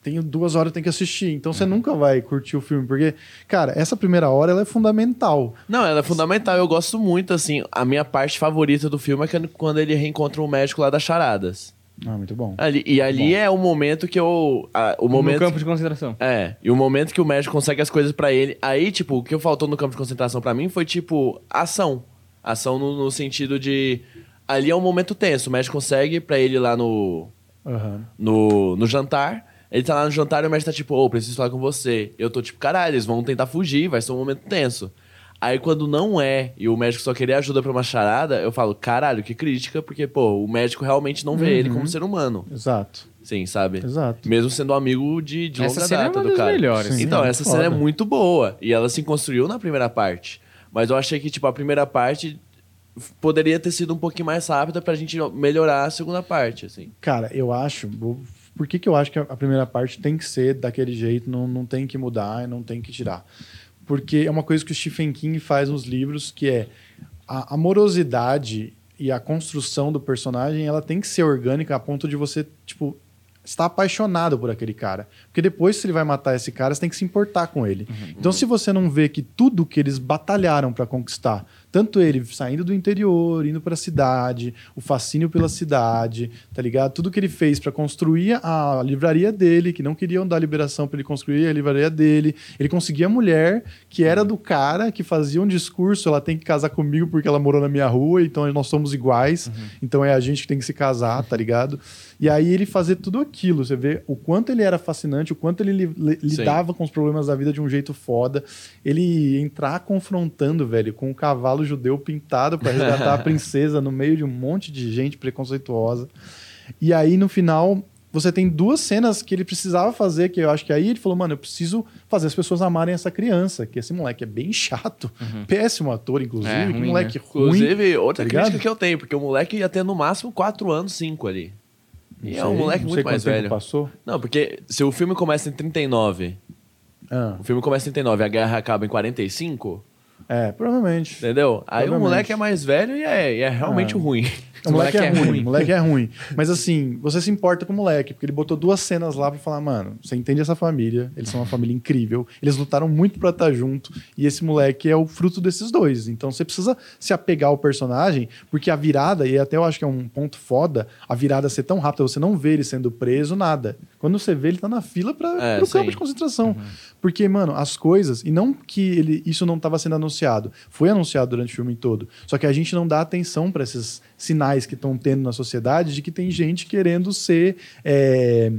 tenho duas horas, eu tenho que assistir. Então, você nunca vai curtir o filme, porque, cara, essa primeira hora, ela é fundamental. Não, ela é fundamental. Eu gosto muito, assim. A minha parte favorita do filme é que- quando ele reencontra o médico lá das charadas. Ah, muito bom. Ali, e ali é o momento que eu. a- o momento. No campo de concentração. É, e o momento que o médico consegue as coisas pra ele. Aí, tipo, o que faltou no campo de concentração pra mim foi, tipo, ação. Ação no, no sentido de. Ali é um momento tenso. O médico consegue pra ele ir lá no, Aham. no, no jantar. Ele tá lá no jantar e o médico tá tipo, ô, preciso falar com você. Eu tô tipo, caralho, eles vão tentar fugir, vai ser um momento tenso. Aí quando não é e o médico só queria ajuda pra uma charada, eu falo, caralho, que crítica, porque, pô, o médico realmente não vê ele Uhum. como ser humano. Exato. Sim, sabe? Exato. Mesmo sendo amigo de, de Essa longa é data uma do das cara. melhores. Sim. Então, Sim, essa foda. cena é muito boa. E ela se construiu na primeira parte. Mas eu achei que, tipo, a primeira parte poderia ter sido um pouquinho mais rápida pra gente melhorar a segunda parte, assim. Cara, eu acho. Por que, que eu acho que a primeira parte tem que ser daquele jeito, não, não tem que mudar não tem que tirar? Porque é uma coisa que o Stephen King faz nos livros, que é a amorosidade e a construção do personagem, ela tem que ser orgânica a ponto de você, tipo, estar apaixonado por aquele cara. Porque depois, se ele vai matar esse cara, você tem que se importar com ele. Então, se você não vê que tudo que eles batalharam para conquistar, tanto ele saindo do interior, indo para a cidade, o fascínio pela cidade, tá ligado? Tudo que ele fez para construir a livraria dele, que não queriam dar liberação para ele construir a livraria dele, ele conseguia a mulher que era do cara, que fazia um discurso, ela tem que casar comigo porque ela morou na minha rua, então nós somos iguais, então é a gente que tem que se casar, tá ligado? E aí ele fazer tudo aquilo, você vê o quanto ele era fascinante, o quanto ele li- li- Sim. lidava com os problemas da vida de um jeito foda. Ele entrar confrontando, velho, com um cavalo judeu pintado pra resgatar a princesa no meio de um monte de gente preconceituosa. E aí no final você tem duas cenas que ele precisava fazer, que eu acho que aí ele falou, mano, eu preciso fazer as pessoas amarem essa criança, que esse moleque é bem chato, péssimo ator, inclusive, É, que ruim, moleque né? ruim. Inclusive, outra tá ligado? crítica que eu tenho, porque o moleque ia ter no máximo 4 anos, 5 ali. E Não é um sei, moleque sei muito mais velho. passou. Não, porque se o filme começa em 39, Ah, o filme começa em 39 e a guerra acaba em 45, é, provavelmente. entendeu? Aí o moleque é mais velho e é, e é realmente Ah. ruim. O moleque, moleque é, é ruim, o moleque é ruim. Mas assim, você se importa com o moleque, porque ele botou duas cenas lá pra falar, mano, você entende essa família, eles são uma família incrível, eles lutaram muito pra estar junto, e esse moleque é o fruto desses dois. Então você precisa se apegar ao personagem, porque a virada, e até eu acho que é um ponto foda, a virada ser tão rápida, você não vê ele sendo preso, nada. Quando você vê, ele tá na fila pra, É, pro sim. campo de concentração. Porque, mano, as coisas, e não que ele, isso não estava sendo anunciado, foi anunciado durante o filme todo, só que a gente não dá atenção para esses sinais que estão tendo na sociedade de que tem gente querendo ser é,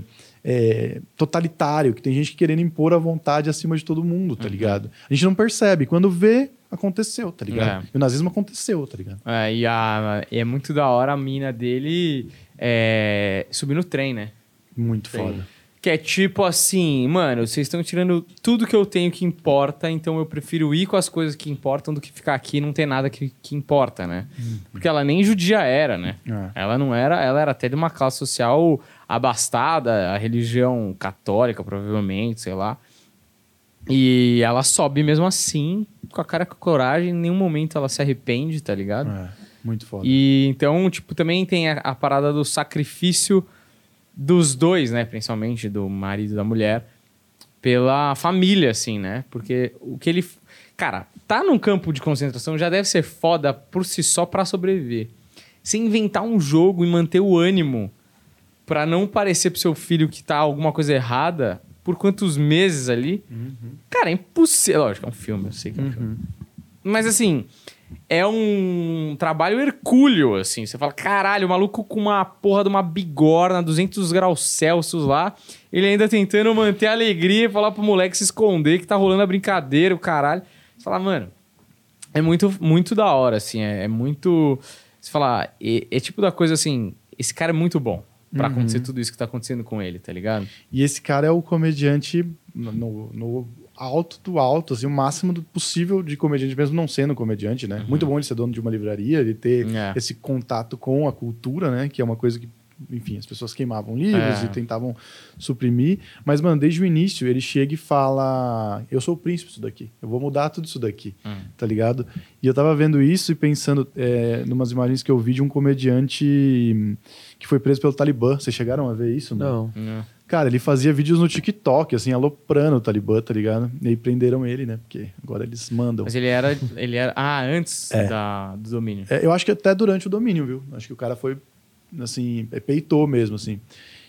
é, totalitário, que tem gente querendo impor a vontade acima de todo mundo, tá ligado? A gente não percebe. Quando vê, aconteceu, tá ligado? É. E o nazismo aconteceu, tá ligado? É, e, a, e é muito da hora a mina dele é, subir no trem, né? Muito Sim. foda. Que é tipo assim, mano, vocês estão tirando tudo que eu tenho que importa, então eu prefiro ir com as coisas que importam do que ficar aqui e não ter nada que, que importa, né? Porque ela nem judia era, né? É. Ela não era, ela era até de uma classe social abastada, a religião católica, provavelmente, sei lá. E ela sobe mesmo assim, com a cara com a coragem, em nenhum momento ela se arrepende, tá ligado? É, muito foda. E então, tipo, também tem a, a parada do sacrifício dos dois, né? Principalmente do marido e da mulher, pela família, assim, né? Porque o que ele. Cara, tá num campo de concentração já deve ser foda por si só pra sobreviver. Se inventar um jogo e manter o ânimo pra não parecer pro seu filho que tá alguma coisa errada por quantos meses ali. Cara, é impossível. Lógico, é um filme, eu sei que é um filme. Mas assim, é um trabalho hercúleo, assim. Você fala, caralho, o maluco com uma porra de uma bigorna, 200 graus Celsius lá, ele ainda tentando manter a alegria e falar pro moleque se esconder que tá rolando a brincadeira, o caralho. Você fala, mano, é muito, muito da hora, assim. É, é muito. Você fala, é, é tipo da coisa assim, esse cara é muito bom pra acontecer tudo isso que tá acontecendo com ele, tá ligado? E esse cara é o comediante no- no alto do alto, assim, o máximo do possível de comediante, mesmo não sendo comediante, né? Muito bom ele ser dono de uma livraria, ele ter É. esse contato com a cultura, né? Que é uma coisa que, enfim, as pessoas queimavam livros É. e tentavam suprimir. Mas, mano, desde o início, ele chega e fala: Eu sou o príncipe disso daqui, eu vou mudar tudo isso daqui, tá ligado? E eu tava vendo isso e pensando é, numas imagens que eu vi de um comediante que foi preso pelo Talibã. Vocês chegaram a ver isso? mano? Não. Cara, ele fazia vídeos no TikTok, assim, aloprando o Talibã, tá ligado? E aí prenderam ele, né? Porque agora eles mandam. Mas ele era. Ele era. Ah, antes É. da, do domínio. É, eu acho que até durante o domínio, viu? Acho que o cara foi, assim, é, peitou mesmo, assim.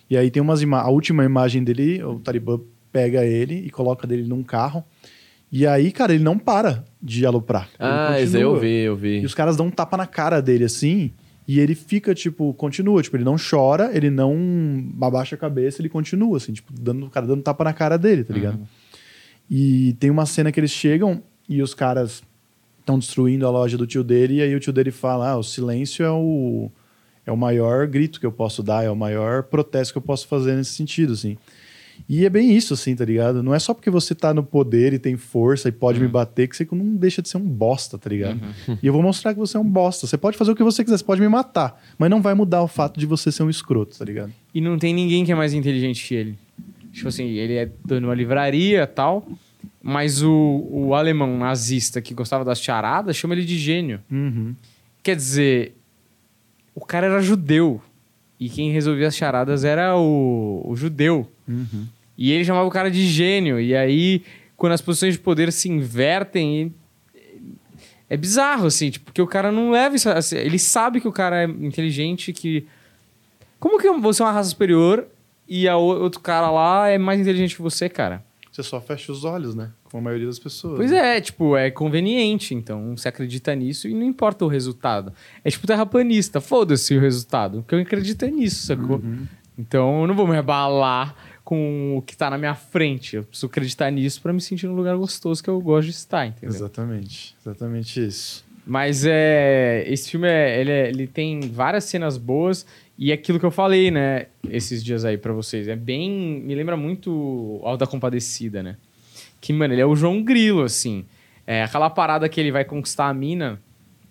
E aí tem umas imagens. A última imagem dele, o Talibã pega ele e coloca dele num carro. E aí, cara, ele não para de aloprar. Ah, esse aí eu vi, eu vi. E os caras dão um tapa na cara dele, assim, e ele fica, tipo, continua. Tipo, ele não chora, ele não abaixa a cabeça, ele continua, assim, tipo, dando, o cara dando tapa na cara dele, tá ligado? E tem uma cena que eles chegam e os caras estão destruindo a loja do tio dele, e aí o tio dele fala: ah, o silêncio é o, é o maior grito que eu posso dar, é o maior protesto que eu posso fazer nesse sentido, assim. E é bem isso, assim, tá ligado? Não é só porque você tá no poder e tem força e pode me bater que você não deixa de ser um bosta, tá ligado? E eu vou mostrar que você é um bosta. Você pode fazer o que você quiser, você pode me matar, mas não vai mudar o fato de você ser um escroto, tá ligado? E não tem ninguém que é mais inteligente que ele. Tipo assim, ele é dono de uma livraria e tal, mas o, o alemão nazista que gostava das charadas chama ele de gênio. Quer dizer, o cara era judeu. E quem resolvia as charadas era o, o judeu. E ele chamava o cara de gênio. E aí, quando as posições de poder se invertem, é bizarro, assim, tipo, porque o cara não leva isso. a sé- Ele sabe que o cara é inteligente, que. Como que você é uma raça superior e a o- outro cara lá é mais inteligente que você, cara? Você só fecha os olhos, né? Como a maioria das pessoas. Pois né? é, tipo, é conveniente, então você acredita nisso e não importa o resultado. É tipo terraplanista, foda-se o resultado, porque eu acredito é nisso, sacou? Então eu não vou me abalar com o que tá na minha frente. Eu preciso acreditar nisso pra me sentir num lugar gostoso que eu gosto de estar, entendeu? Exatamente, exatamente isso. Mas é. Esse filme é, ele, é- ele tem várias cenas boas e é aquilo que eu falei, né? Esses dias aí pra vocês. É bem. Me lembra muito Alta da Compadecida, né? Que, mano, ele é o João Grilo, assim. É aquela parada que ele vai conquistar a mina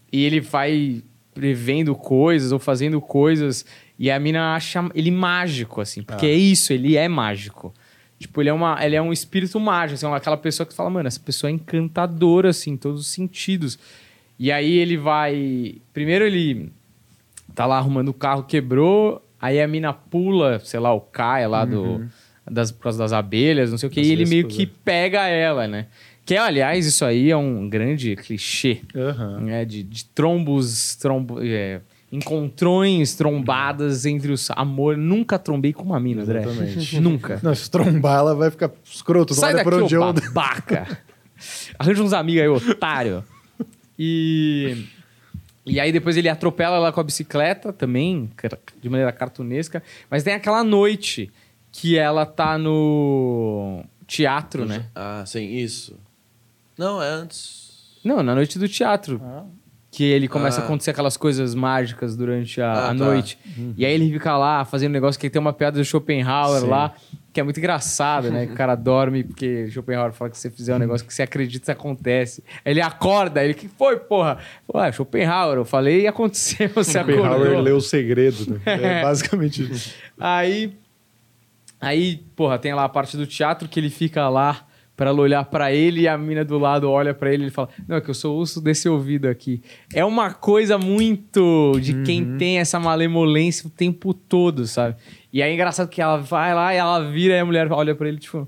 e ele vai prevendo coisas ou fazendo coisas e a mina acha ele mágico, assim. Porque é isso, ele é mágico. Tipo, ele é, uma, ele é um espírito mágico, assim, aquela pessoa que fala, mano, essa pessoa é encantadora, assim, em todos os sentidos. E aí ele vai. Primeiro ele tá lá arrumando o carro, quebrou, aí a mina pula, sei lá, o cai lá do. Das, por causa das abelhas, não sei o que, e ele meio que é. pega ela, né? Que, aliás, isso aí é um grande clichê Aham. né, de, de trombos, trombo, é, encontrões, trombadas entre os amor. Nunca trombei com uma mina, André. Exatamente. Nunca. Não, se trombar, ela vai ficar escroto. Sai daqui, pra onde ô eu... babaca. Arranja uns amigos aí, otário. E... E aí depois ele atropela ela com a bicicleta também, de maneira cartunesca. Mas tem aquela noite que ela tá no teatro, né? Ah, sim, isso. Não, é antes. Não, na noite do teatro. Que ele começa a Ah. acontecer aquelas coisas mágicas durante a, Ah, a tá. noite. E aí ele fica lá fazendo um negócio que tem uma piada do Schopenhauer Sim. lá, que é muito engraçado, né? Que o cara dorme porque Schopenhauer fala que se você fizer um negócio que você acredita, isso acontece. Ele acorda, ele, que foi, porra? Ué, Schopenhauer, eu falei e aconteceu, você Schopenhauer acordou. leu o segredo, né? É basicamente isso. Aí, aí, porra, tem lá a parte do teatro que ele fica lá pra ela olhar pra ele e a mina do lado olha pra ele e ele fala: Não, é que eu sou osso desse ouvido aqui. É uma coisa muito de quem tem essa malemolência o tempo todo, sabe? E aí é engraçado que ela vai lá e ela vira e a mulher olha pra ele, tipo.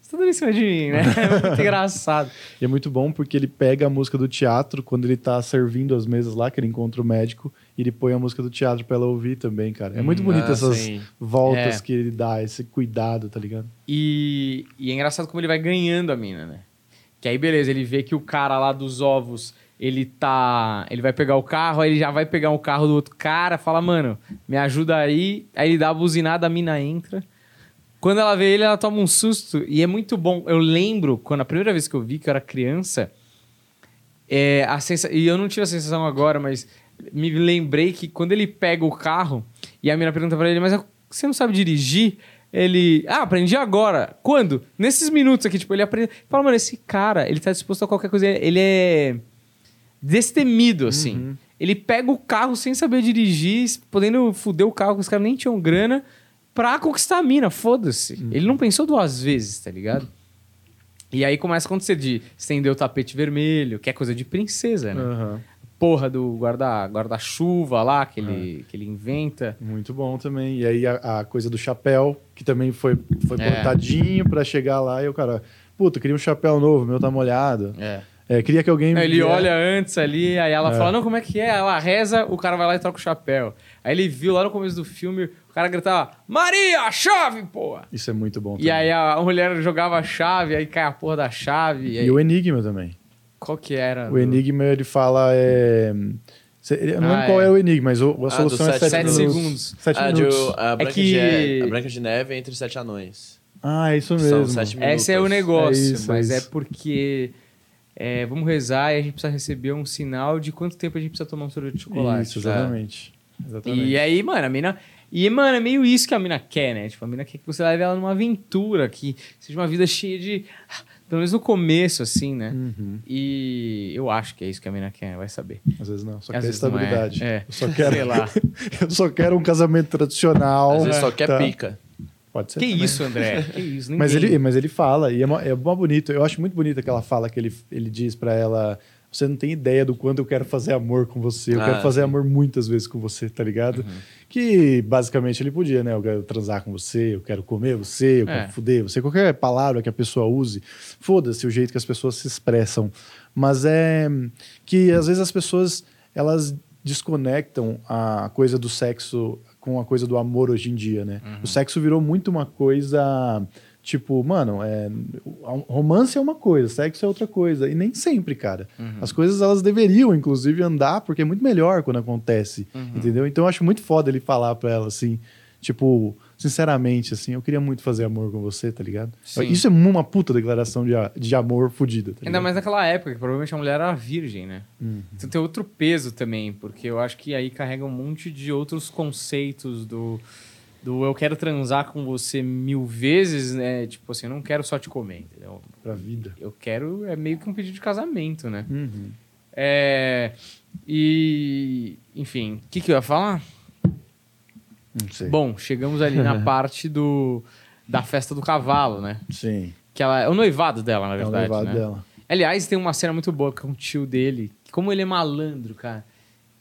Você tá em cima de mim, né? É muito engraçado. E é muito bom porque ele pega a música do teatro quando ele tá servindo as mesas lá, que ele encontra o médico, e ele põe a música do teatro pra ela ouvir também, cara. É muito bonito ah, essas sim. voltas É. que ele dá, esse cuidado, tá ligado? E, e é engraçado como ele vai ganhando a mina, né? Que aí, beleza, ele vê que o cara lá dos ovos, ele tá. Ele vai pegar o carro, aí ele já vai pegar o carro do outro cara, fala, mano, me ajuda aí. Aí ele dá a buzinada, a mina entra. Quando ela vê ele, ela toma um susto. E é muito bom. Eu lembro, quando a primeira vez que eu vi, que eu era criança, é, a sensa... e eu não tive a sensação agora, mas me lembrei que quando ele pega o carro e a mina pergunta pra ele, mas você não sabe dirigir? Ele, ah, aprendi agora. Quando? Nesses minutos aqui, tipo, ele aprende. Fala, mano, esse cara, ele tá disposto a qualquer coisa. Ele é destemido, assim. Ele pega o carro sem saber dirigir, podendo foder o carro, que os caras nem tinham grana, pra conquistar a mina, foda-se. Ele não pensou duas vezes, tá ligado? E aí começa a acontecer de estender o tapete vermelho, que é coisa de princesa, né? Aham. Porra do guarda- guarda-chuva lá, que ele, que ele inventa. Muito bom também. E aí a, a coisa do chapéu, que também foi, foi É. plantadinho pra chegar lá e o cara, puta, queria um chapéu novo, meu tá molhado. É. É, queria que alguém. Não, ele vier- olha antes ali, aí ela fala, não, como é que é? Ela reza, o cara vai lá e troca o chapéu. Aí ele viu lá no começo do filme, o cara gritava, Maria, chave, porra! Isso é muito bom. E também. aí a mulher jogava a chave, aí cai a porra da chave. E aí, E o Enigma também. Qual que era? O Enigma, ele fala. É... Eu não Ah, lembro qual é. é o Enigma, mas a Ah, solução dos é sete 7 Sete minutos. segundos. 7 Ah, de, minutos. a, Branca que- de Neve, a Branca de Neve entre os sete anões. Ah, é isso São mesmo. sete minutos. Esse é o negócio, É isso, é mas é, isso. porque é, vamos rezar e a gente precisa receber um sinal de quanto tempo a gente precisa tomar um sorvete de chocolate. Isso, exatamente. exatamente. E aí, mano, a mina. E, mano, é meio isso que a mina quer, né? Tipo, a mina quer que você leve ela numa aventura, que seja uma vida cheia de. Pelo menos no começo, assim, né? Uhum. E eu acho que é isso que a mina quer, vai saber. Às vezes não, só Às quer é. estabilidade. É. Eu só quero, Sei lá. eu só quero um casamento tradicional. Às vezes só quer tá? pica. Pode ser Que também. isso, André? Que isso? Mas ele, mas ele fala, e é, mó- é mó bonito. Eu acho muito bonita aquela fala que ele, ele diz pra ela: Você não tem ideia do quanto eu quero fazer amor com você. Eu Ah, quero fazer sim. amor muitas vezes com você, tá ligado? Uhum. Que basicamente ele podia, né? Eu quero transar com você, eu quero comer você, eu É. quero fuder você. Qualquer palavra que a pessoa use, foda-se o jeito que as pessoas se expressam. Mas é que às vezes as pessoas elas desconectam a coisa do sexo com a coisa do amor hoje em dia, né? O sexo virou muito uma coisa tipo, mano, é, romance é uma coisa, sexo é outra coisa. E nem sempre, cara. As coisas elas deveriam, inclusive, andar, porque é muito melhor quando acontece. Entendeu? Então eu acho muito foda ele falar pra ela assim, tipo, sinceramente, assim, eu queria muito fazer amor com você, tá ligado? Sim. Isso é uma puta declaração de, de amor fodida, tá Ainda mais naquela época, que provavelmente a mulher era virgem, né? Uhum. Então tem outro peso também, porque eu acho que aí carrega um monte de outros conceitos do, do eu quero transar com você mil vezes, né? Tipo assim, eu não quero só te comer, entendeu? Pra vida. Eu quero, é meio que um pedido de casamento, né? Uhum. É, e, enfim, o que, que eu ia falar? Não sei. Bom, chegamos ali na parte do, da festa do cavalo, né? Sim. Que ela, é o noivado dela, na É o verdade, levado né? dela. Aliás, tem uma cena muito boa com o tio dele. Como ele é malandro, cara.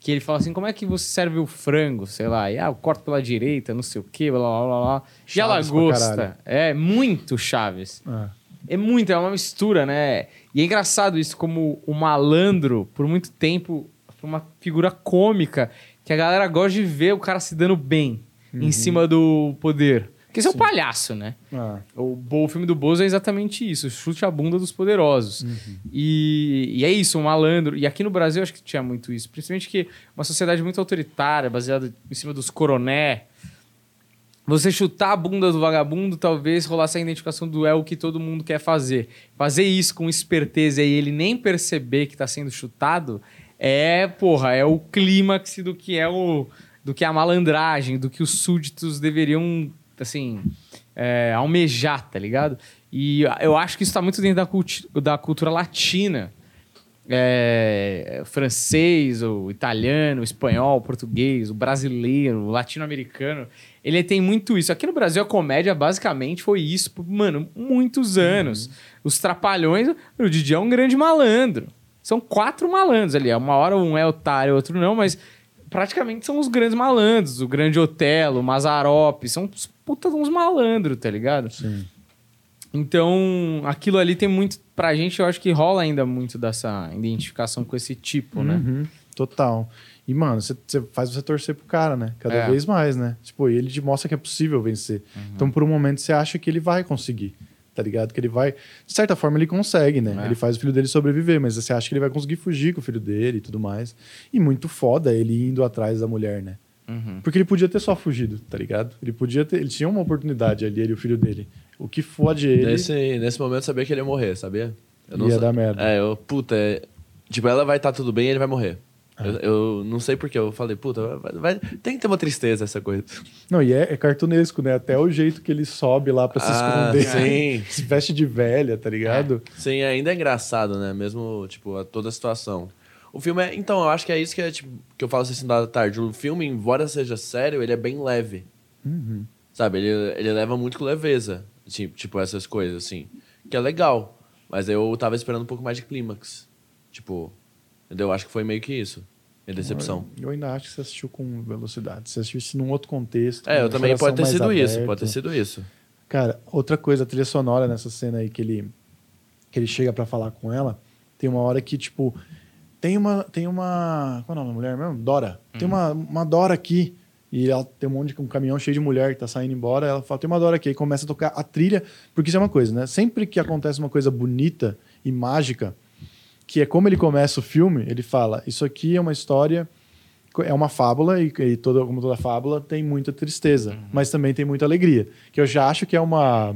Que ele fala assim: como é que você serve o frango? Sei lá. E, ah, eu corto pela direita, não sei o quê, blá blá blá blá. E ela Chaves pra gosta. caralho. É muito Chaves. Ah. É muito, é uma mistura, né? E é engraçado isso, como o malandro, por muito tempo, foi uma figura cômica que a galera gosta de ver o cara se dando bem em cima do poder. Porque esse é o palhaço, né? Ah. O, o filme do Bozo é exatamente isso, chute a bunda dos poderosos. E, e é isso, um malandro. E aqui no Brasil acho que tinha muito isso. Principalmente que uma sociedade muito autoritária, baseada em cima dos coroné. Você chutar a bunda do vagabundo, talvez rolasse a identificação do é o que todo mundo quer fazer. Fazer isso com esperteza e ele nem perceber que tá sendo chutado é, porra, é o clímax do que é o do que é a malandragem, do que os súditos deveriam, assim, é, almejar, tá ligado? E eu acho que isso tá muito dentro da, culti- da cultura latina. É, francês, o italiano, o espanhol, o português, o brasileiro, o latino-americano. Ele tem muito isso. Aqui no Brasil, a comédia basicamente foi isso por, mano, muitos anos. Os trapalhões, o Didi é um grande malandro. São quatro malandros ali. Uma hora um é otário, outro não, mas praticamente são os grandes malandros. O grande Otelo, o Mazarope, são os puta uns malandros, tá ligado? Sim. Então, aquilo ali tem muito. Pra gente, eu acho que rola ainda muito dessa identificação com esse tipo, né? Uhum, total. E, mano, você faz você torcer pro cara, né? Cada É. vez mais, né? Tipo, e ele te mostra que é possível vencer. Uhum. Então, por um momento, você acha que ele vai conseguir. Tá ligado? Que ele vai. De certa forma, ele consegue, né? É. Ele faz o filho dele sobreviver, mas você acha que ele vai conseguir fugir com o filho dele e tudo mais. E muito foda ele indo atrás da mulher, né? Uhum. Porque ele podia ter só fugido, tá ligado? Ele podia ter. Ele tinha uma oportunidade ali, ele e o filho dele. O que fode ele. Nesse, nesse momento eu sabia que ele ia morrer, sabia? Eu Ia sa- dar merda. É, eu, puta, é, tipo, ela vai estar tudo bem e ele vai morrer. Ah. Eu, eu não sei porquê, eu falei, puta, vai, vai- tem que ter uma tristeza essa coisa. Não, e é, é cartunesco, né? Até o jeito que ele sobe lá pra se Ah, esconder. sim. Se veste de velha, tá ligado? Sim, ainda é engraçado, né? Mesmo, tipo, a toda a situação. O filme é. Então, eu acho que é isso que, é, tipo, que eu falo assim da tarde. O filme, embora seja sério, ele é bem leve. Sabe? Ele, ele leva muito com leveza. Tipo, tipo, essas coisas, assim. Que é legal. Mas eu tava esperando um pouco mais de clímax. Tipo, entendeu? Acho que foi meio que isso. Minha decepção. Eu ainda acho que você assistiu com velocidade. Você assistiu isso num outro contexto. É, com eu também pode ter sido isso. aberto. Pode ter sido isso. Cara, outra coisa, a trilha sonora nessa cena aí que ele, que ele chega pra falar com ela, tem uma hora que, tipo, tem uma. Tem uma. Qual é o nome da mulher mesmo? Dora. Tem uma, uma Dora aqui. E ela tem um monte de um caminhão cheio de mulher que tá saindo embora. Ela fala, tem uma Dora aqui. Aí começa a tocar a trilha. Porque isso é uma coisa, né? Sempre que acontece uma coisa bonita e mágica, que é como ele começa o filme, ele fala: Isso aqui é uma história. É uma fábula, e, e toda, como toda fábula, tem muita tristeza, mas também tem muita alegria. Que eu já acho que é uma,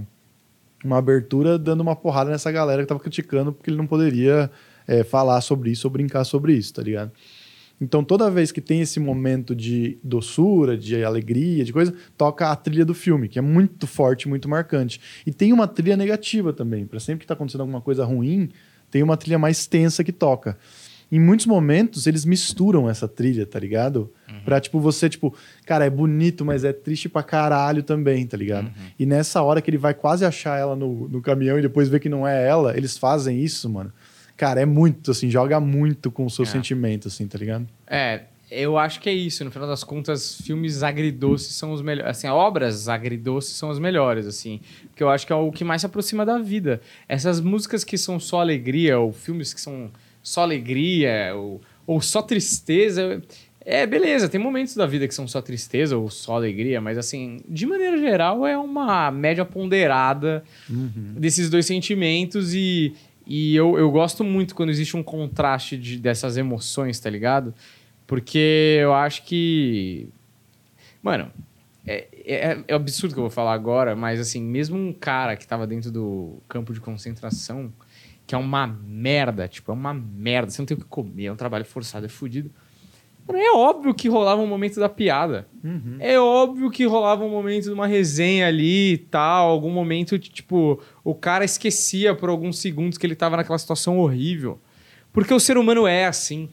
uma abertura dando uma porrada nessa galera que tava criticando porque ele não poderia é, falar sobre isso ou brincar sobre isso, tá ligado? Então, toda vez que tem esse momento de doçura, de alegria, de coisa, toca a trilha do filme, que é muito forte, muito marcante. E tem uma trilha negativa também. Para sempre que tá acontecendo alguma coisa ruim, tem uma trilha mais tensa que toca. Em muitos momentos, eles misturam essa trilha, tá ligado? Pra, tipo, você, tipo, cara, é bonito, mas é triste pra caralho também, tá ligado? E nessa hora que ele vai quase achar ela no, no caminhão e depois vê que não é ela, eles fazem isso, mano. Cara, é muito, assim, joga muito com o seu É. sentimento, assim, tá ligado? É, eu acho que é isso. No final das contas, filmes agridoces são os melhores. Assim, obras agridoces são as melhores, assim. Porque eu acho que é o que mais se aproxima da vida. Essas músicas que são só alegria, ou filmes que são só alegria, ou, ou só tristeza. É, beleza, tem momentos da vida que são só tristeza ou só alegria, mas assim, de maneira geral, é uma média ponderada desses dois sentimentos e, e eu, eu gosto muito quando existe um contraste de- dessas emoções, tá ligado? Porque eu acho que. Mano, é, é, é absurdo que eu vou falar agora, mas assim, mesmo um cara que tava dentro do campo de concentração, que é uma merda, tipo, é uma merda, você não tem o que comer, é um trabalho forçado, é fudido. Mano, É óbvio que rolava um momento da piada. É óbvio que rolava um momento de uma resenha ali e tal, algum momento de, tipo, o cara esquecia por alguns segundos que ele tava naquela situação horrível. Porque o ser humano é assim.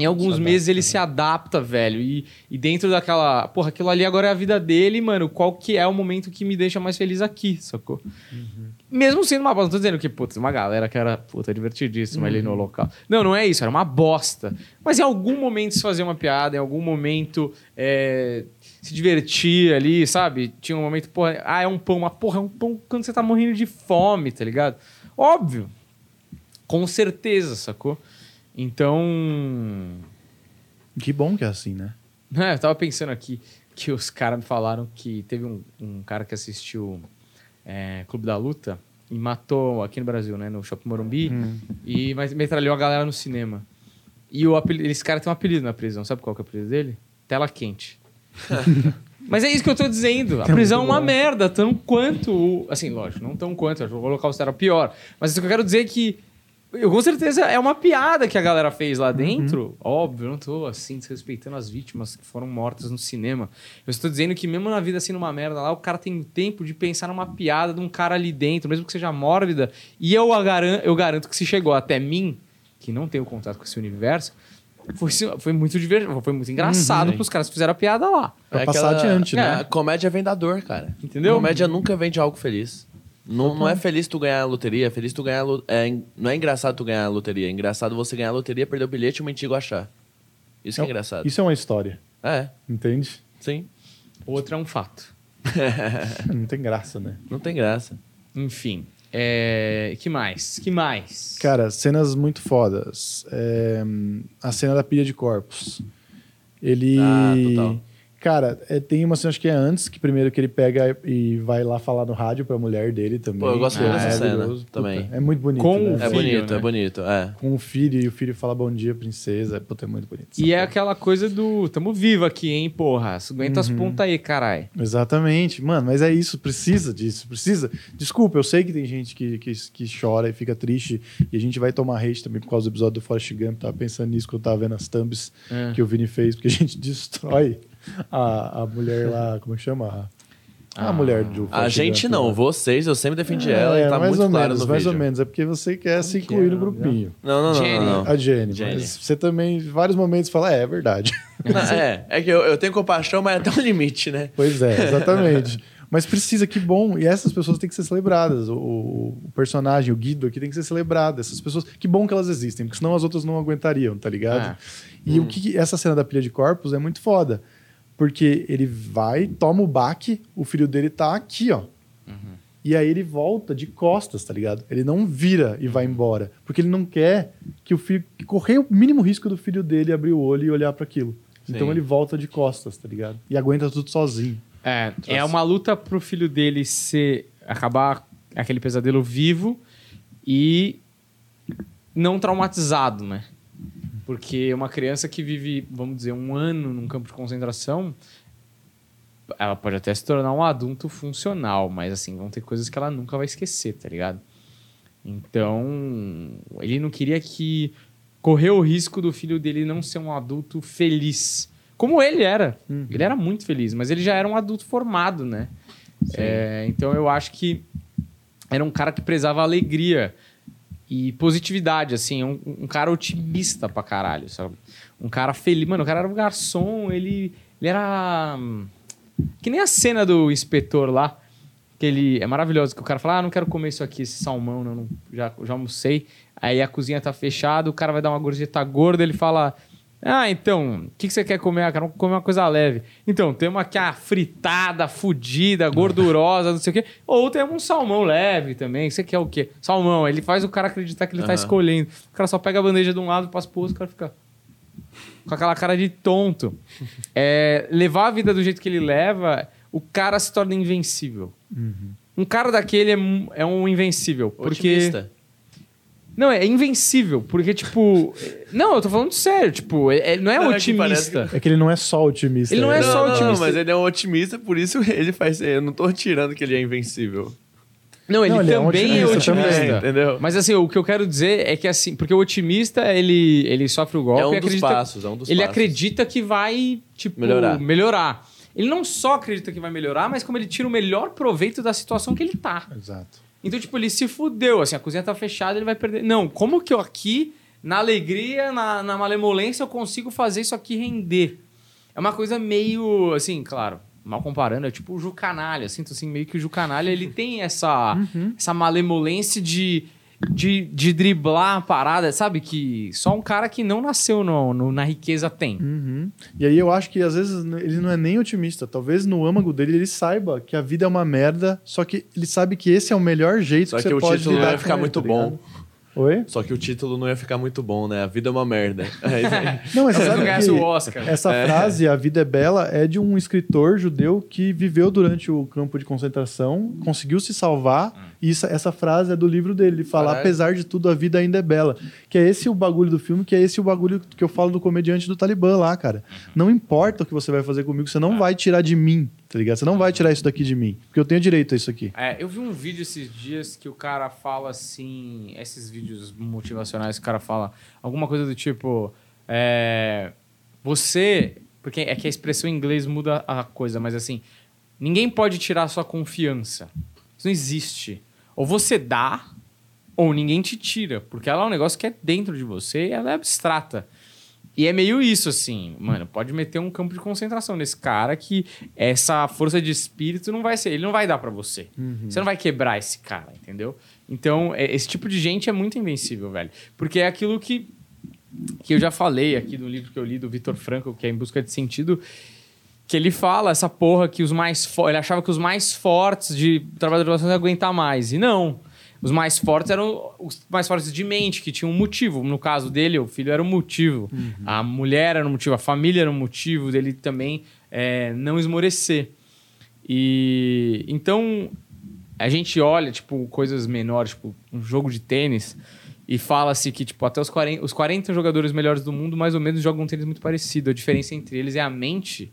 Em alguns meses ele se adapta, velho. E, e dentro daquela. Porra, aquilo ali agora é a vida dele, mano. Qual que é o momento que me deixa mais feliz aqui, sacou? Mesmo sendo uma bosta. Não tô dizendo que, putz, uma galera que era, puta, divertidíssima ali no local. Não, não é isso. Era uma bosta. Mas em algum momento se fazia uma piada, em algum momento é, se divertir ali, sabe? Tinha um momento, porra, ah, é um pão. Mas, porra, é um pão quando você tá morrendo de fome, tá ligado? Óbvio. Com certeza, sacou? Então. Que bom que é assim, né? É, eu tava pensando aqui que os caras me falaram que teve um, um cara que assistiu é, Clube da Luta e matou aqui no Brasil, né? No Shopping Morumbi. E mas metralhou a galera no cinema. E o apelido, esse cara tem um apelido na prisão. Sabe qual que é o apelido dele? Tela quente. Mas é isso que eu tô dizendo. A prisão é uma merda, tão quanto. o- Assim, lógico, não tão quanto. O Holocausto era pior. Mas o que eu quero dizer é que. Eu, com certeza é uma piada que a galera fez lá dentro. Óbvio, eu não tô assim desrespeitando as vítimas que foram mortas no cinema. Eu estou dizendo que, mesmo na vida assim, numa merda lá, o cara tem tempo de pensar numa piada de um cara ali dentro, mesmo que seja mórbida. E eu, a garan- eu garanto que se chegou até mim, que não tenho contato com esse universo, foi, foi muito divertido, foi muito engraçado pros caras que fizeram a piada lá. Pra passar adiante, é, né? A comédia é vendador, cara. Entendeu? Comédia nunca vende algo feliz. Não, não é feliz tu ganhar a loteria, é feliz tu ganhar é, Não é engraçado tu ganhar a loteria, é engraçado você ganhar a loteria, perder o bilhete e o mendigo achar. Isso que é engraçado. Isso é uma história, É, entende? sim. Outra é um fato. Não tem graça, né? Não tem graça. Enfim. É... Que mais? Que mais? Cara, cenas muito fodas. É, a cena da pilha de corpos. Ele. Ah, total. Cara, é, tem uma cena, acho que é antes, que primeiro que ele pega e vai lá falar no rádio pra mulher dele também. Pô, eu gosto É dessa cena maravilhoso. Puta, também. É muito bonito. Com né? o É Filho, bonito, né? é bonito. É. Com o filho e o filho fala bom dia, princesa. Puta, é muito bonito. E é aquela coisa do. Tamo vivo aqui, hein, porra. Aguenta as pontas aí, caralho. Exatamente, mano, mas é isso, precisa disso, precisa. Desculpa, eu sei que tem gente que, que, que chora e fica triste, e a gente vai tomar hate também por causa do episódio do Forrest Gump, tava pensando nisso quando eu tava vendo as thumbs É. que o Vini fez, porque a gente destrói a, a mulher lá, como é que chama? A, a mulher do A gente não, né? vocês, eu sempre defendi ela e tá mais muito ou claro menos, no mais vídeo. ou menos, é porque você quer se que incluir é no o grupinho. Não, não, não, Jenny. não. não. A Jenny, Jenny. mas você também, em vários momentos, fala, é, é verdade. Não, é, é que eu, eu tenho compaixão, mas até um limite, né? Pois é, exatamente. Mas precisa, que bom. E essas pessoas têm que ser celebradas. O, o personagem, o Guido aqui tem que ser celebrado. Essas pessoas, que bom que elas existem, porque senão as outras não aguentariam, tá ligado? É. E o que que- essa cena da pilha de corpos é muito foda. Porque ele vai, toma o baque, o filho dele tá aqui, ó. E aí ele volta de costas, tá ligado? Ele não vira e vai embora. Porque ele não quer que o filho. que correr o mínimo risco do filho dele abrir o olho e olhar para aquilo. Então ele volta de costas, tá ligado? E aguenta tudo sozinho. É, é uma luta pro filho dele ser. acabar aquele pesadelo vivo e não traumatizado, né? Porque uma criança que vive, vamos dizer, um ano num campo de concentração, ela pode até se tornar um adulto funcional, mas assim, vão ter coisas que ela nunca vai esquecer, tá ligado? Então, ele não queria que correr o risco do filho dele não ser um adulto feliz. Como ele era. Ele era muito feliz, mas ele já era um adulto formado, né? É, então eu acho que era um cara que prezava a alegria e positividade, assim, um, um cara otimista pra caralho, sabe? Um cara feliz. Mano, o cara era um garçom, ele, ele era. Que nem a cena do inspetor lá, que ele. É maravilhoso, que o cara fala: Ah, não quero comer isso aqui, esse salmão, não, não- já, já almocei. Aí a cozinha tá fechada, o cara vai dar uma gorjeta gorda, ele fala. Ah, então, o que, que você quer comer? Ah, quero comer uma coisa leve. Então, temos aqui a fritada, fudida, gordurosa, não sei o quê. Ou temos um salmão leve também. Você quer o quê? Salmão. Ele faz o cara acreditar que ele tá Aham. escolhendo. O cara só pega a bandeja de um lado, passa pro outro, o cara fica com aquela cara de tonto. É, levar a vida do jeito que ele leva, o cara se torna invencível. Um cara daquele é, é um invencível. Porque. Otimista. Não, é invencível. Porque, tipo. não, eu tô falando sério. Tipo, é- é- não é Não, é que otimista. parece É que ele não é só otimista. Ele não é não, só não, otimista. Não, mas ele é um otimista, por isso ele faz. Eu não tô tirando que ele é invencível. Não, ele Não, ele é um também é otimista otimista. também. É, entendeu? Mas assim, o que eu quero dizer é que assim, porque o otimista, ele, ele sofre o golpe É um dos acredita, passos, é um dos ele passos. acredita que vai, tipo, Melhorar. melhorar. Ele não só acredita que vai melhorar, mas como ele tira o melhor proveito da situação que ele tá. Exato. Então, tipo, ele se fudeu, assim, a cozinha tá fechada, ele vai perder. Não, como que eu aqui, na alegria, na, na malemolência, eu consigo fazer isso aqui render? É uma coisa meio, assim, claro, mal comparando, é tipo o Jucanalha. Sinto assim, meio que o Jucanalha, ele tem essa, essa malemolência de, de, de driblar a parada, sabe? Que só um cara que não nasceu no, no- na riqueza tem. Uhum. E aí eu acho que às vezes ele não é nem otimista. Talvez no âmago dele ele saiba que a vida é uma merda, só que ele sabe que esse é o melhor jeito Só que, que você o pode título lidar vai com ficar ele, muito tá bom. Oi? Só que o título não ia ficar muito bom, né? A vida é uma merda. Não, mas você não sabe que o Oscar. essa frase, A Vida é Bela, é de um escritor judeu que viveu durante o campo de concentração, conseguiu se salvar, e isso- essa frase é do livro dele. Ele fala, Caralho. apesar de tudo, a vida ainda é bela. Que é esse o bagulho do filme, que é esse o bagulho que eu falo do comediante do Talibã lá, cara. Não importa o que você vai fazer comigo, você não vai tirar de mim, tá ligado? Você não vai tirar isso daqui de mim, porque eu tenho direito a isso aqui. É, eu vi um vídeo esses dias que o cara fala assim. Esses vídeos motivacionais, o cara fala alguma coisa do tipo. é, você. Porque é que a expressão em inglês muda a coisa, mas assim. Ninguém pode tirar sua confiança. Isso não existe. Ou você dá, ou ninguém te tira. Porque ela é um negócio que é dentro de você e ela é abstrata. E é meio isso, assim, mano, pode meter um campo de concentração nesse cara que essa força de espírito não vai ser, ele não vai dar pra você. Você não vai quebrar esse cara, entendeu? Então, é- esse tipo de gente é muito invencível, velho. Porque é aquilo que, que eu já falei aqui no livro que eu li do Vitor Frankl, que é Em Busca de Sentido, que ele fala essa porra que os mais. Ele achava que os mais fortes de trabalho de relações iam aguentar mais. E não. Os mais fortes eram os mais fortes de mente, que tinham um motivo. No caso dele, o filho era um motivo. A mulher era um motivo, a família era um motivo dele também é, não esmorecer. E então a gente olha, tipo, coisas menores, tipo, um jogo de tênis, e fala-se que, tipo, até os 40, os 40 jogadores melhores do mundo, mais ou menos, jogam um tênis muito parecido. A diferença entre eles é a mente.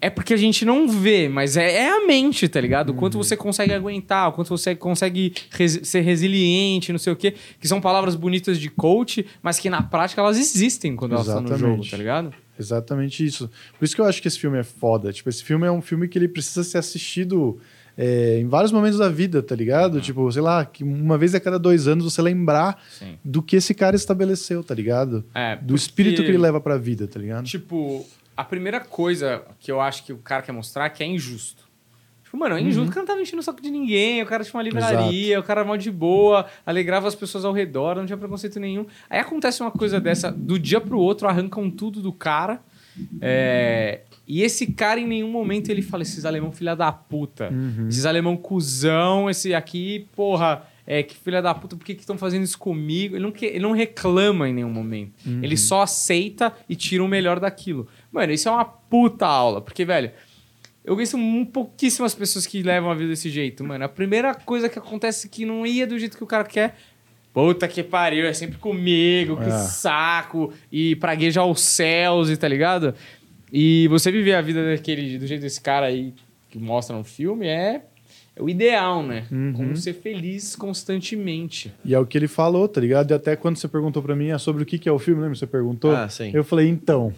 É porque a gente não vê, mas é, é a mente, tá ligado? O quanto você consegue aguentar, o quanto você consegue resi- ser resiliente, não sei o quê. Que são palavras bonitas de coach, mas que na prática elas existem quando elas estão no jogo, Exatamente. tá ligado? Exatamente isso. Por isso que eu acho que esse filme é foda. Tipo, esse filme é um filme que ele precisa ser assistido é, em vários momentos da vida, tá ligado? Tipo, sei lá, que uma vez a cada dois anos você lembrar Sim. do que esse cara estabeleceu, tá ligado? É, Do espírito que ele leva pra vida, tá ligado? Tipo, a primeira coisa que eu acho que o cara quer mostrar é que é injusto. Tipo, mano, é injusto, o cara não tava enchendo o saco de ninguém, o cara tinha uma livraria, o cara mal de boa, alegrava as pessoas ao redor, não tinha preconceito nenhum. Aí acontece uma coisa dessa, do dia pro outro arrancam tudo do cara. é, e esse cara, em nenhum momento, ele fala: esses alemão filha da puta, esses alemão cuzão, esse aqui, porra, é, que filha da puta, por que estão fazendo isso comigo? Ele não, que- ele não reclama em nenhum momento. Ele só aceita e tira o melhor daquilo. Mano, isso é uma puta aula, porque, velho, eu conheço um, pouquíssimas pessoas que levam a vida desse jeito, mano. A primeira coisa que acontece que não ia do jeito que o cara quer. Puta que pariu, é sempre comigo, que É. saco. E pragueja aos céus, e tá ligado? E você viver a vida daquele, do jeito desse cara aí que mostra no filme é. é o ideal, né? Uhum. Como ser feliz constantemente. E é o que ele falou, tá ligado? E até quando você perguntou pra mim ah, sobre o que que é o filme, lembra? Você perguntou? Ah, sim. Eu falei, então.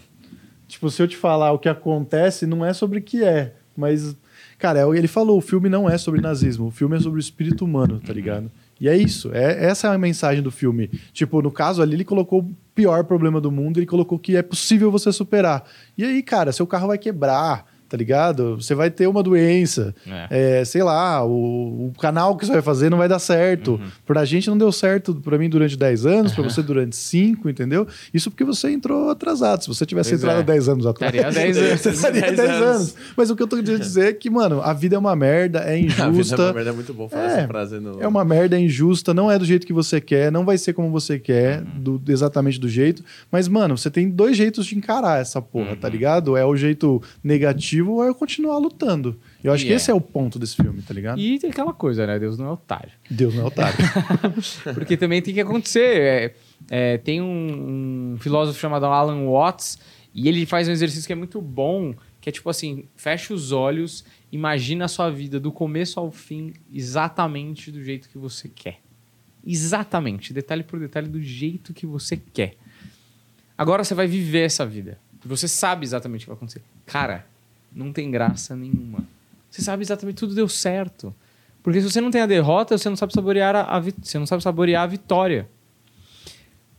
Tipo, se eu te falar o que acontece, não é sobre o que é. Mas, cara, é ele falou, o filme não é sobre nazismo, o filme é sobre o espírito humano, tá ligado? E é isso, é, essa é a mensagem do filme. Tipo, no caso ali, ele colocou o pior problema do mundo, ele colocou que é possível você superar. E aí, cara, seu carro vai quebrar, tá ligado? Você vai ter uma doença, é, sei lá, o, o canal que você vai fazer não vai dar certo. Uhum. Pra gente não deu certo, pra mim durante 10 anos, pra você durante 5, entendeu? Isso porque você entrou atrasado. Se você tivesse Pois entrado é. há 10 anos atrás, Estaria 10 anos. você estaria 10 10 anos. anos. Mas o que eu tô querendo dizer é que, mano, a vida é uma merda, é A vida é injusta. uma merda, é muito bom falar É, essa frase no... É uma merda, é injusta, não é do jeito que você quer, não vai ser como você quer, do- exatamente do jeito. Mas, mano, você tem dois jeitos de encarar essa porra, tá ligado? É o jeito negativo ou é eu continuar lutando. Eu acho E que é. esse é o ponto desse filme, tá ligado? E tem aquela coisa, né? Deus não é otário. Deus não é otário. Porque também tem que acontecer. É, é, tem um, um filósofo chamado Alan Watts e ele faz um exercício que é muito bom, que é tipo assim, fecha os olhos, imagina a sua vida do começo ao fim exatamente do jeito que você quer. Exatamente, detalhe por detalhe do jeito que você quer. Agora você vai viver essa vida. Você sabe exatamente o que vai acontecer. Cara, não tem graça nenhuma. Você sabe exatamente tudo deu certo. Porque se você não tem a derrota, você não sabe saborear a, a você não sabe saborear a vitória.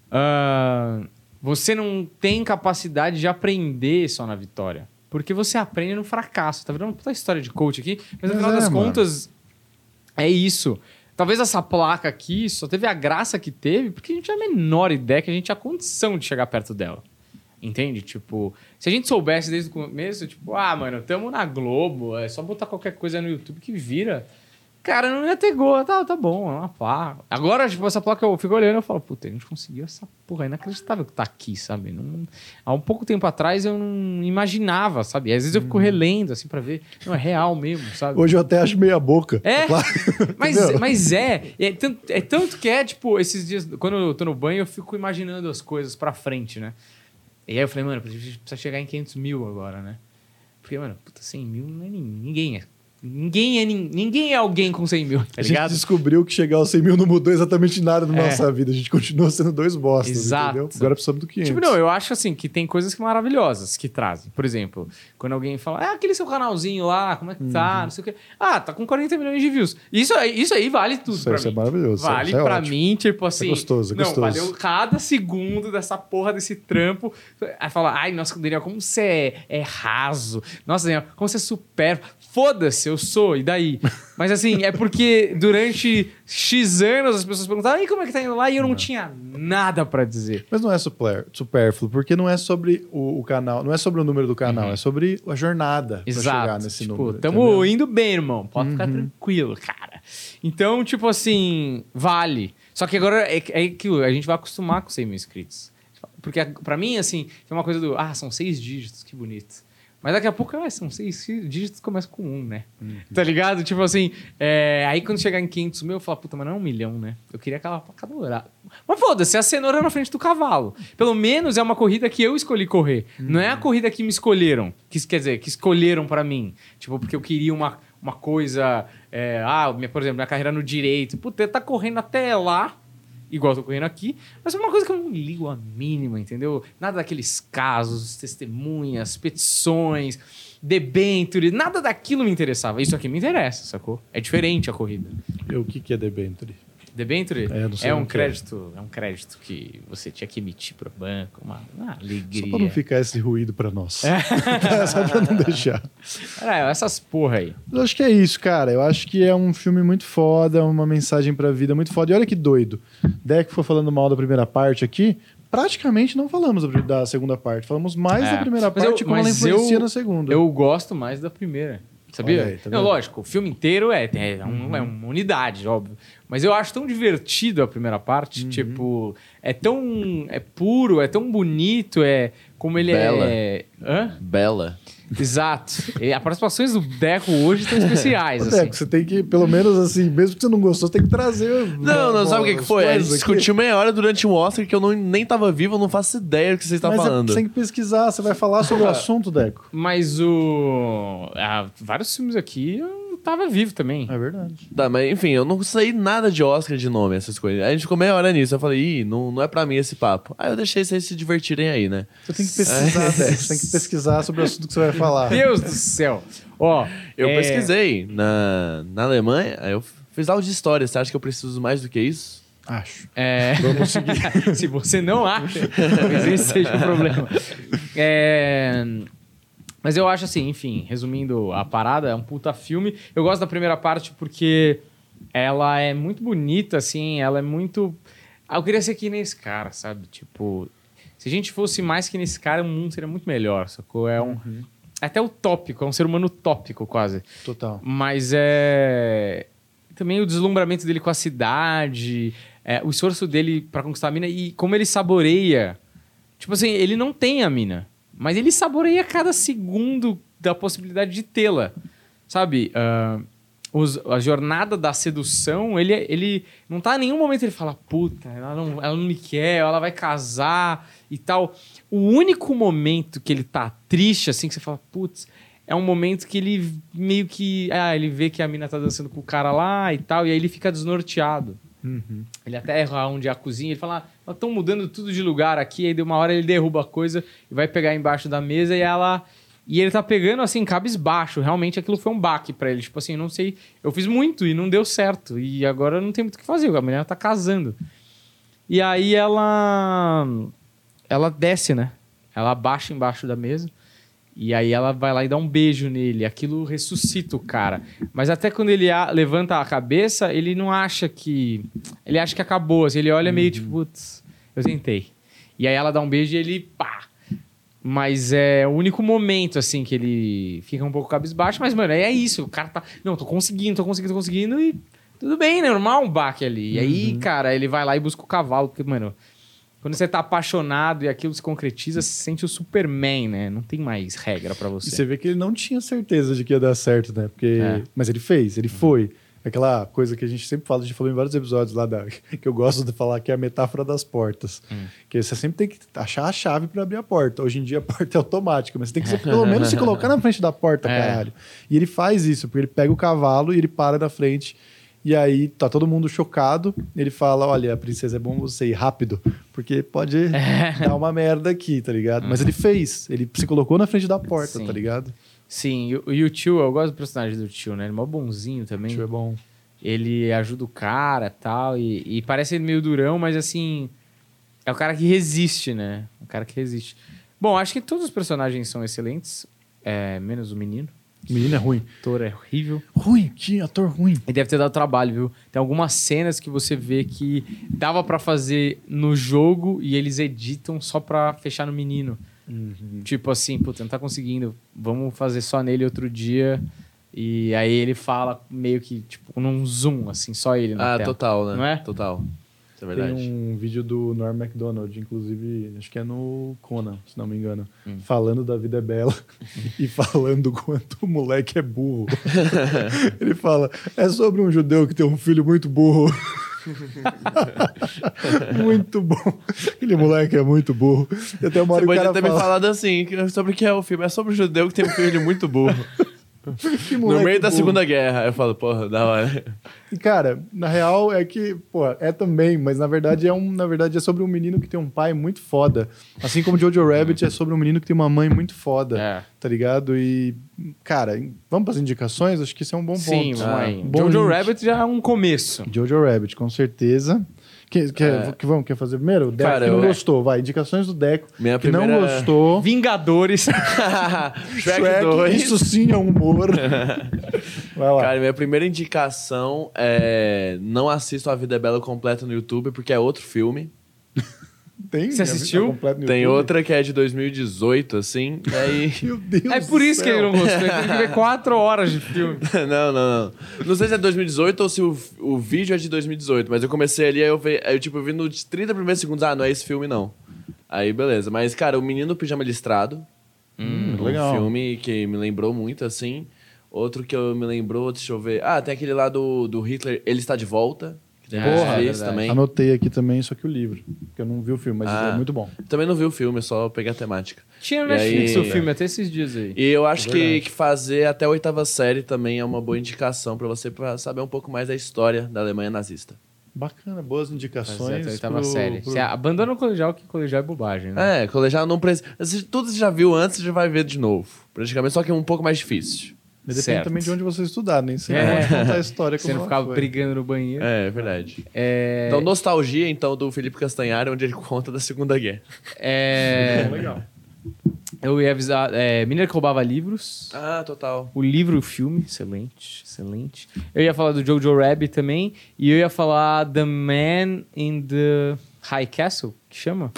Ah, você não tem capacidade de aprender só na vitória. Porque você aprende no fracasso. Tá virando uma puta história de coach aqui, mas no final é, das mano. contas, é isso. Talvez essa placa aqui só teve a graça que teve porque a gente tinha a menor ideia que a gente tinha condição de chegar perto dela. Entende? Tipo, se a gente soubesse desde o começo, tipo, ah, mano, tamo na Globo, é só botar qualquer coisa no YouTube que vira. Cara, não ia ter gol. Tá, tá bom, é uma placa. Agora, tipo, essa placa eu fico olhando e falo, puta, a gente conseguiu essa porra. É inacreditável que tá aqui, sabe? Não- há um pouco tempo atrás eu não imaginava, sabe? Às vezes eu fico relendo, assim, pra ver. Não, é real mesmo, sabe? Hoje eu até acho meia boca. É, mas, mas é. É tanto, é tanto que é, tipo, esses dias, quando eu tô no banho, eu fico imaginando as coisas pra frente, né? E aí eu falei, mano, a gente precisa chegar em 500 mil agora, né? Porque, mano, puta, 100 mil não é ninguém. É. Ninguém é, nin- ninguém é alguém com 100 mil, tá a gente descobriu que chegar aos 100 mil não mudou exatamente nada na É. nossa vida. A gente continua sendo dois bostas, Exato. entendeu? Agora precisamos do 500. Tipo, não, eu acho assim que tem coisas maravilhosas que trazem. Por exemplo, quando alguém fala, ah, aquele seu canalzinho lá, como é que Uhum. tá? Não sei o quê. Ah, tá com 40 milhões de views. Isso aí, isso aí vale tudo Isso- pra isso é mim. maravilhoso, Vale isso é pra ótimo. mim, tipo assim. gostoso, é não, gostoso. valeu cada segundo dessa porra desse trampo. Aí fala, ai, nossa, Daniel, como você é, é raso. Nossa, Daniel, como você é super. Foda-se, eu sou, e daí? Mas assim, é porque durante X anos as pessoas perguntavam, e como é que tá indo lá? E eu não tinha nada pra dizer. Mas não é super, supérfluo, porque não é sobre o, o canal, não é sobre o número do canal, é sobre a jornada pra chegar Uhum. Exato. nesse tipo, número. tamo entendeu? Uhum. indo bem, irmão. Pode ficar tranquilo, cara. Então, tipo assim, vale. Só que agora é, é que a gente vai acostumar com 100 mil inscritos. Porque pra mim, assim, tem uma coisa do, ah, são seis dígitos, que bonito. Mas daqui a pouco, ah, são seis dígitos, começa com um, né? Uhum. Tá ligado? Tipo assim, é, aí quando chegar em 500 mil, eu falo, puta, mas não é um milhão, né? Eu queria aquela placa dourada. Mas foda-se, é a cenoura na frente do cavalo. Pelo menos é uma corrida que eu escolhi correr. Não é a corrida que me escolheram. Que, quer dizer, que escolheram pra mim. Tipo, porque eu queria uma, uma coisa... é, ah, minha, por exemplo, minha carreira no direito. Puta, tá correndo até lá igual eu tô correndo aqui, mas é uma coisa que eu não ligo a mínima, entendeu? Nada daqueles casos, testemunhas, petições, debenture, nada daquilo me interessava. Isso aqui me interessa, sacou? É diferente a corrida. E o que, que é debenture? Debenture É, é o um que é. crédito, é um crédito que você tinha que emitir pro banco, uma, uma alegria. Só pra não ficar esse ruído pra nós. Só pra não deixar. Cara, essas porra aí. Eu acho que é isso, cara. Eu acho que é um filme muito foda, uma mensagem pra vida muito foda. E olha que doido. Deck foi falando mal da primeira parte aqui. Praticamente não falamos da- da segunda parte. Falamos mais É. da primeira Mas eu- parte e como ela influencia eu- na segunda. Eu gosto mais da primeira. Sabia? Aí, tá não, lógico, o filme inteiro é, é, um- é uma unidade, óbvio. Mas eu acho tão divertido a primeira parte. Uhum. Tipo, é tão. É puro, é tão bonito, é. Como ele Bela. é. Hã? Bela. Exato. E as participações do Deco hoje estão especiais. Assim. Deco, você tem que, pelo menos assim, mesmo que você não gostou, você tem que trazer. Não, não, sabe o que, que foi? A gente discutiu meia hora durante um Oscar que eu não, nem tava vivo, eu não faço ideia do que você está é- falando. você tem que pesquisar, você vai falar sobre o assunto, Deco. Mas o. ah, vários filmes aqui eu tava vivo também. É verdade. Tá, mas enfim, eu não sei nada de Oscar de nome, essas coisas. Aí a gente ficou meia hora nisso. Eu falei, ih, não, não é pra mim esse papo. Aí eu deixei vocês se divertirem aí, né? Você tem que pesquisar, Dex. Você tem que pesquisar sobre o assunto que você vai falar. Deus do céu. Ó, Eu é, pesquisei na, na Alemanha, aí eu fiz aula de história. Você acha que eu preciso mais do que isso? Acho. É... Se você não acha, talvez esse seja o problema. É... Mas eu acho assim, enfim, resumindo a parada, é um puta filme. Eu gosto da primeira parte porque ela é muito bonita, assim, ela é muito. Ah, eu queria ser que nem esse cara, sabe? Tipo, se a gente fosse mais que nesse cara, o mundo seria muito melhor, sacou? É um. Até utópico, é um ser humano utópico quase. Total. Mas é. Também o deslumbramento dele com a cidade, é, o esforço dele pra conquistar a mina e como ele saboreia. Tipo assim, ele não tem a mina, mas ele saboreia cada segundo da possibilidade de tê-la. Sabe? Ah, os- a jornada da sedução, ele, ele não tá em nenhum momento ele fala, puta, ela não, ela não me quer, ela vai casar e tal. O único momento que ele tá triste, assim, que você fala, putz, é um momento que ele meio que. Ah, ele vê que a mina tá dançando com o cara lá e tal, e aí ele fica desnorteado. Ele até erra onde é a cozinha, ele fala, ah, estão mudando tudo de lugar aqui, aí de uma hora ele derruba a coisa e vai pegar embaixo da mesa e ela. E ele tá pegando assim, cabisbaixo. Realmente aquilo foi um baque pra ele. Tipo assim, não sei. Eu fiz muito e não deu certo. E agora não tem muito o que fazer. A mulher tá casando. E aí ela. Ela desce, né? Ela abaixa embaixo da mesa. E aí ela vai lá e dá um beijo nele. Aquilo ressuscita o cara. Mas até quando ele a- levanta a cabeça, ele não acha que. Ele acha que acabou. assim, ele olha meio tipo, putz, eu tentei. E aí ela dá um beijo e ele. pá! Mas é o único momento, assim, que ele fica um pouco cabisbaixo. Mas, mano, é isso. O cara tá. Não, tô conseguindo, tô conseguindo, tô conseguindo. E tudo bem, né? Normal um baque ali. E aí, cara, ele vai lá e busca o cavalo. Porque, mano, quando você tá apaixonado e aquilo se concretiza, você sente o Superman, né? Não tem mais regra pra E você. você vê que ele não tinha certeza de que ia dar certo, né? Porque... É. Mas ele fez, ele foi. Aquela coisa que a gente sempre fala, a gente falou em vários episódios lá, da, que eu gosto de falar, que é a metáfora das portas. Que você sempre tem que achar a chave para abrir a porta. Hoje em dia a porta é automática, mas você tem que pelo menos se colocar na frente da porta, É. caralho. E ele faz isso, porque ele pega o cavalo e ele para na frente. E aí tá todo mundo chocado. Ele fala: Olha, princesa, é bom você ir rápido, porque pode dar uma merda aqui, tá ligado? Mas ele fez, ele se colocou na frente da porta, Sim. tá ligado? Sim, e o- o tio, eu gosto do personagem do tio, né? Ele é mó bonzinho também. Isso é bom. Ele ajuda o cara tal, e e parece ele meio durão, mas assim. É o cara que resiste, né? O cara que resiste. Bom, acho que todos os personagens são excelentes, é, menos o menino. O menino é ruim. Ator é horrível. Ruim, que ator ruim. E deve ter dado trabalho, viu? Tem algumas cenas que você vê que dava pra fazer no jogo e eles editam só pra fechar no menino. Tipo assim, puta, não tá conseguindo. Vamos fazer só nele outro dia. E aí ele fala meio que, tipo, num zoom, assim, só ele na Ah, tela. total, né? Não é? Total. Isso é verdade. Tem um vídeo do Norm MacDonald, inclusive, acho que é no Conan, se não me engano, Hum. falando da vida é bela e falando quanto o moleque é burro. Ele fala: é sobre um judeu que tem um filho muito burro. muito bom. Aquele moleque é muito burro. Até uma hora Você que o pode cara ter me fala, falado assim, sobre o que é o filme. É sobre o judeu que tem um filho muito burro. "Que no meio da burro." Segunda Guerra. Eu falo, porra, da hora. E, cara, na real é que, pô, é também, mas na verdade é um, na verdade é sobre um menino que tem um pai muito foda. Assim como Jojo Rabbit é sobre um menino que tem uma mãe muito foda, É. tá ligado? E, cara, vamos para as indicações? Acho que isso é um bom Sim, ponto. vamos aí. Bom Jojo link. Rabbit já é um começo. Jojo Rabbit, com certeza. Que, que, que vamos, quer fazer primeiro? O Deco Cara, que não eu- gostou, vai. Indicações do Deco Minha que não primeira- gostou. Vingadores. Shrek 2. Isso sim é humor. vai lá. Cara, minha primeira indicação é não assisto A Vida é Bela completa no YouTube, porque é outro filme. Tem, Você vida assistiu? no Tem outra que é de 2018, assim. E aí. Meu Deus é por isso que céu. ele não gostou. Ele tem que ver quatro horas de filme. não, não, não. Não sei se é 2018 ou se o, o vídeo é de 2018, mas eu comecei ali, aí eu, vi, aí eu tipo, eu vi nos 30 primeiros segundos, ah, não é esse filme, não. Aí, beleza. Mas, cara, o Menino Pijama Listrado. um legal. filme que me lembrou muito, assim. Outro que eu me lembrou, deixa eu ver. Ah, tem aquele lá do, do Hitler, Ele Está de Volta, que Tem é Netflix verdade. também. Anotei aqui também, só que o livro. Porque eu não vi o filme, mas Ah. é muito bom. Também não vi o filme, só peguei a temática. Tinha no E Netflix aí- o filme até esses dias aí. E eu acho É que, que fazer até a oitava série também é uma boa indicação pra você pra saber um pouco mais da história da Alemanha nazista. Bacana, boas indicações. a oitava pro- série. pro- Você abandona o colegial, que colegial é bobagem, né? É, colegial não precisa. Tudo você já viu antes, você já vai ver de novo. Praticamente, só que é um pouco mais difícil. Mas depende Certo. também de onde você estudar, nem sempre É. pode contar a história Você como não ela ficava foi. brigando no banheiro. É, é verdade. É, Então, Nostalgia, então, do Felipe Castanhari, onde ele conta da Segunda Guerra. é, Legal. eu ia avisar. É, Menina que roubava livros. Ah, total. O livro e o filme, excelente, excelente. Eu ia falar do Jojo Rabbit também. E eu ia falar The Man in the High Castle, que chama?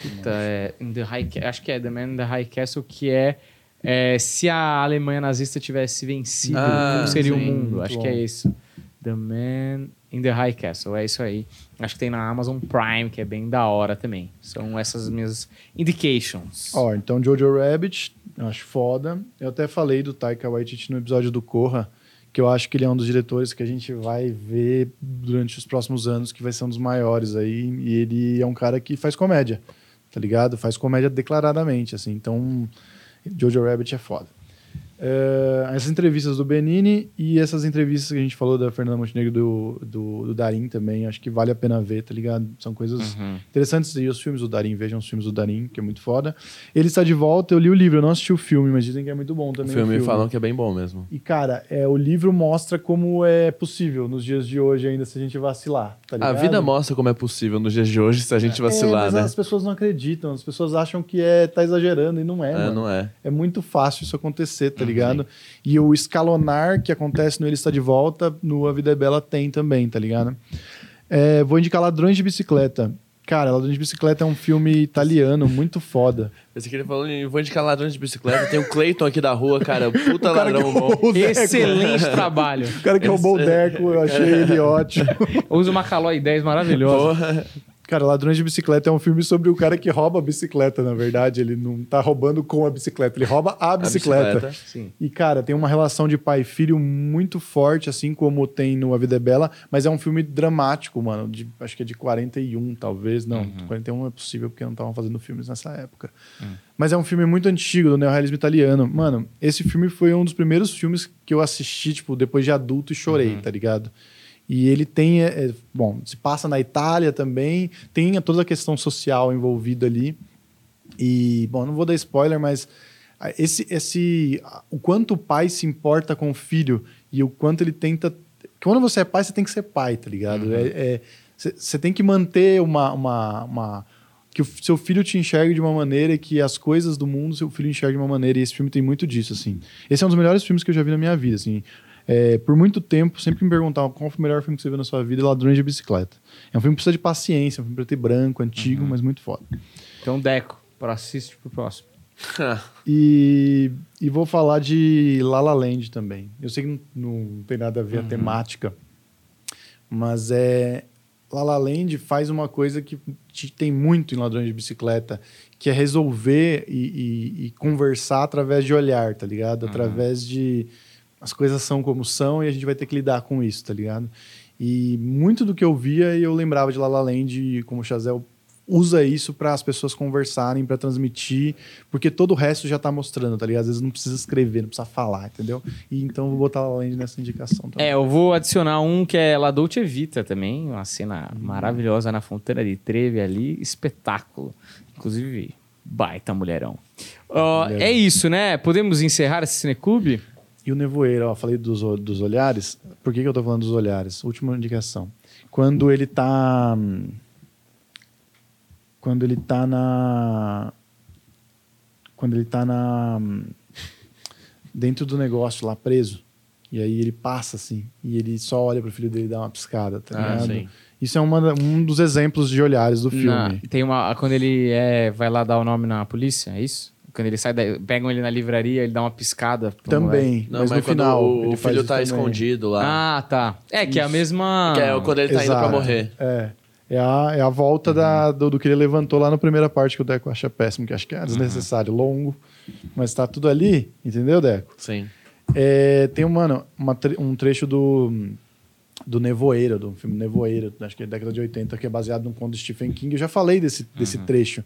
Puta, é, in the High, acho que é The Man in the High Castle, que é, é, se a Alemanha nazista tivesse vencido, Ah, como seria o sim, mundo? muito Acho bom. que é isso. The Man in the High Castle, é isso aí. Acho que tem na Amazon Prime, que é bem da hora também. São essas minhas indications. Ó, então Jojo Rabbit, eu acho foda. Eu até falei do Taika Waititi no episódio do Corra, que eu acho que ele é um dos diretores que a gente vai ver durante os próximos anos, que vai ser um dos maiores aí. E ele é um cara que faz comédia, tá ligado? Faz comédia declaradamente, assim. Então, Jojo Rabbit é foda. É, essas entrevistas do Benini e essas entrevistas que a gente falou da Fernanda Montenegro do, do, do Darim também, acho que vale a pena ver, tá ligado? São coisas interessantes. E os filmes do Darim, vejam os filmes do Darim, que é muito foda. Ele está de volta, eu li o livro, eu não assisti o filme, mas dizem que é muito bom O também. filme, falam que é bem bom mesmo. E, cara, é, o livro mostra como é possível nos dias de hoje ainda se a gente vacilar, tá A ligado? vida mostra como é possível nos dias de hoje se a gente vacilar, é, mas né? as pessoas não acreditam, as pessoas acham que é, tá exagerando e não é, É, mano. não é. É muito fácil isso acontecer, tá ligado? E o escalonar que acontece no Ele Está de Volta, no A Vida é Bela tem também, tá ligado? É, vou indicar Ladrões de Bicicleta. Cara, Ladrões de Bicicleta é um filme italiano muito foda. Esse que ele falou, eu vou indicar ladrões de bicicleta. Tem o Cleiton aqui da rua, cara. Puta cara ladrão bom. Excelente trabalho. O cara que roubou o Deco, eu achei ele ótimo. Usa uma Caloi 10 maravilhosa. Porra. Cara, Ladrões de Bicicleta é um filme sobre o cara que rouba a bicicleta, na verdade. Ele não tá roubando com a bicicleta, ele rouba a bicicleta. bicicleta. Sim. E, cara, tem uma relação de pai e filho muito forte, assim como tem no A Vida é Bela, mas é um filme dramático, mano. De, acho que é de 41, talvez. Não, 41 não é possível, porque não estavam fazendo filmes nessa época. Mas é um filme muito antigo, do neorrealismo italiano. Mano, esse filme foi um dos primeiros filmes que eu assisti, tipo, depois de adulto e chorei, tá ligado? E ele tem, é, é, bom, se passa na Itália também, tem toda a questão social envolvida ali. E, bom, não vou dar spoiler, mas esse, esse, o quanto o pai se importa com o filho e o quanto ele tenta. Quando você é pai, você tem que ser pai, tá ligado? Você tem que manter uma, uma, uma- que o seu filho te enxergue de uma maneira e que as coisas do mundo seu filho enxergue de uma maneira. E esse filme tem muito disso, assim. Esse é um dos melhores filmes que eu já vi na minha vida, assim. É, por muito tempo, sempre me perguntavam qual foi o melhor filme que você viu na sua vida, Ladrões de Bicicleta. É um filme que precisa de paciência, é um filme preto e branco, antigo, mas muito foda. Então, Deco, para assiste pro próximo. E, e vou falar de La La Land também. Eu sei que não, não tem nada a ver a temática, mas é La La Land faz uma coisa que te- tem muito em Ladrões de Bicicleta, que é resolver e, e- e conversar através de olhar, tá ligado? Através de as coisas são como são e a gente vai ter que lidar com isso, tá ligado? E muito do que eu via eu lembrava de La La Land, como o Chazel usa isso para as pessoas conversarem, para transmitir, porque todo o resto já tá mostrando, tá ligado? Às vezes não precisa escrever, não precisa falar, entendeu? E então eu vou botar La La Land nessa indicação também. É, eu vou adicionar um que é La Dolce Vita também, uma cena maravilhosa na fronteira de Trevi ali, espetáculo. Inclusive, baita mulherão. Mulherão. é isso, né? Podemos encerrar esse cineclube? E o nevoeiro, ó, falei dos, dos olhares. Por que, que eu tô falando dos olhares? Última indicação. Quando ele tá. hum, Quando ele tá na. Quando ele tá na. hum, Dentro do negócio lá preso. E aí ele passa assim. E ele só olha pro filho dele e dá uma piscada, tá Ah, ligado? sim. Isso é uma um dos exemplos de olhares do filme. Na- tem uma. Quando ele é, vai lá dar o nome na polícia, é isso? Quando ele sai, da, pegam ele na livraria, ele dá uma piscada. Também. Não, mas, mas, no quando final. o, ele o filho isso tá também. escondido lá. Ah, tá. É, que é a mesma. que é quando ele tá indo pra Exato. morrer. É. É a, é a volta da, do, do que ele levantou lá na primeira parte que o Deco acha péssimo, que acho que é desnecessário, longo. Mas tá tudo ali, entendeu, Deco? Sim. É, tem, mano, uma um trecho do, do Nevoeiro, do filme Nevoeiro, acho que é da década de 80, que é baseado num conto de Stephen King. Eu já falei desse, desse trecho.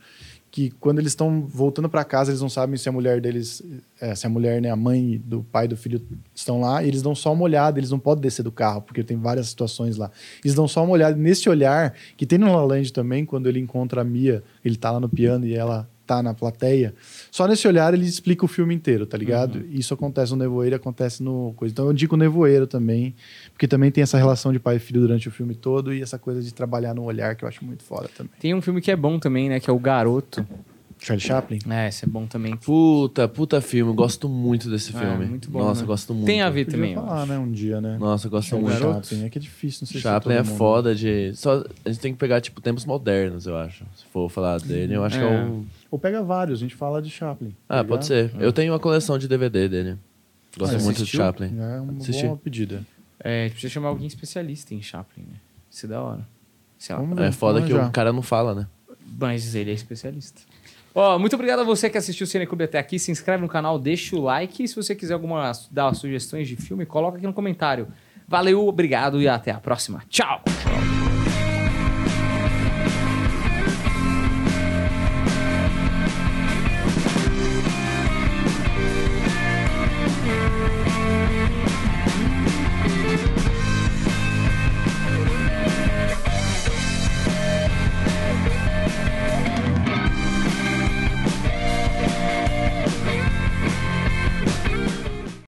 Que quando eles estão voltando para casa, eles não sabem se a mulher deles, é, se a mulher, né, a mãe do pai do filho estão lá, e eles dão só uma olhada, eles não podem descer do carro, porque tem várias situações lá. Eles dão só uma olhada nesse olhar, que tem no La La Land também, quando ele encontra a Mia, ele tá lá no piano e ela tá na plateia. Só nesse olhar ele explica o filme inteiro, tá ligado? Isso acontece no Nevoeiro, acontece no coisa. Então eu indico o Nevoeiro também, porque também tem essa relação de pai e filho durante o filme todo e essa coisa de trabalhar no olhar que eu acho muito foda também. Tem um filme que é bom também, né? Que é O Garoto. Charlie Chaplin? É, esse é bom também. Puta, puta filme. Gosto muito desse É, filme. muito bom, Nossa, né? gosto muito. Tem a ver também, eu falar, né, um dia, né? Nossa, gosto Charlie muito. Chaplin, é que é difícil, não sei Chaplin se é foda de. Só, a gente tem que pegar, tipo, tempos modernos, eu acho. Se for falar dele, eu acho que é É. um. Ou pega vários, a gente fala de Chaplin. tá Ah, pode ser. Eu tenho uma coleção de DVD dele. Gosto Ah, muito assistiu? de Chaplin. É uma Assisti. boa pedida. É, a gente precisa chamar alguém especialista em Chaplin, né? Isso é da hora. Sei lá. Vamos É ver, foda vamos que já. o cara não fala, né? Mas ele é especialista. Ó, muito obrigado a você que assistiu o Cineclube até aqui. Se inscreve no canal, deixa o like. E se você quiser alguma, dar sugestões de filme, coloca aqui no comentário. Valeu, obrigado e até a próxima. Tchau!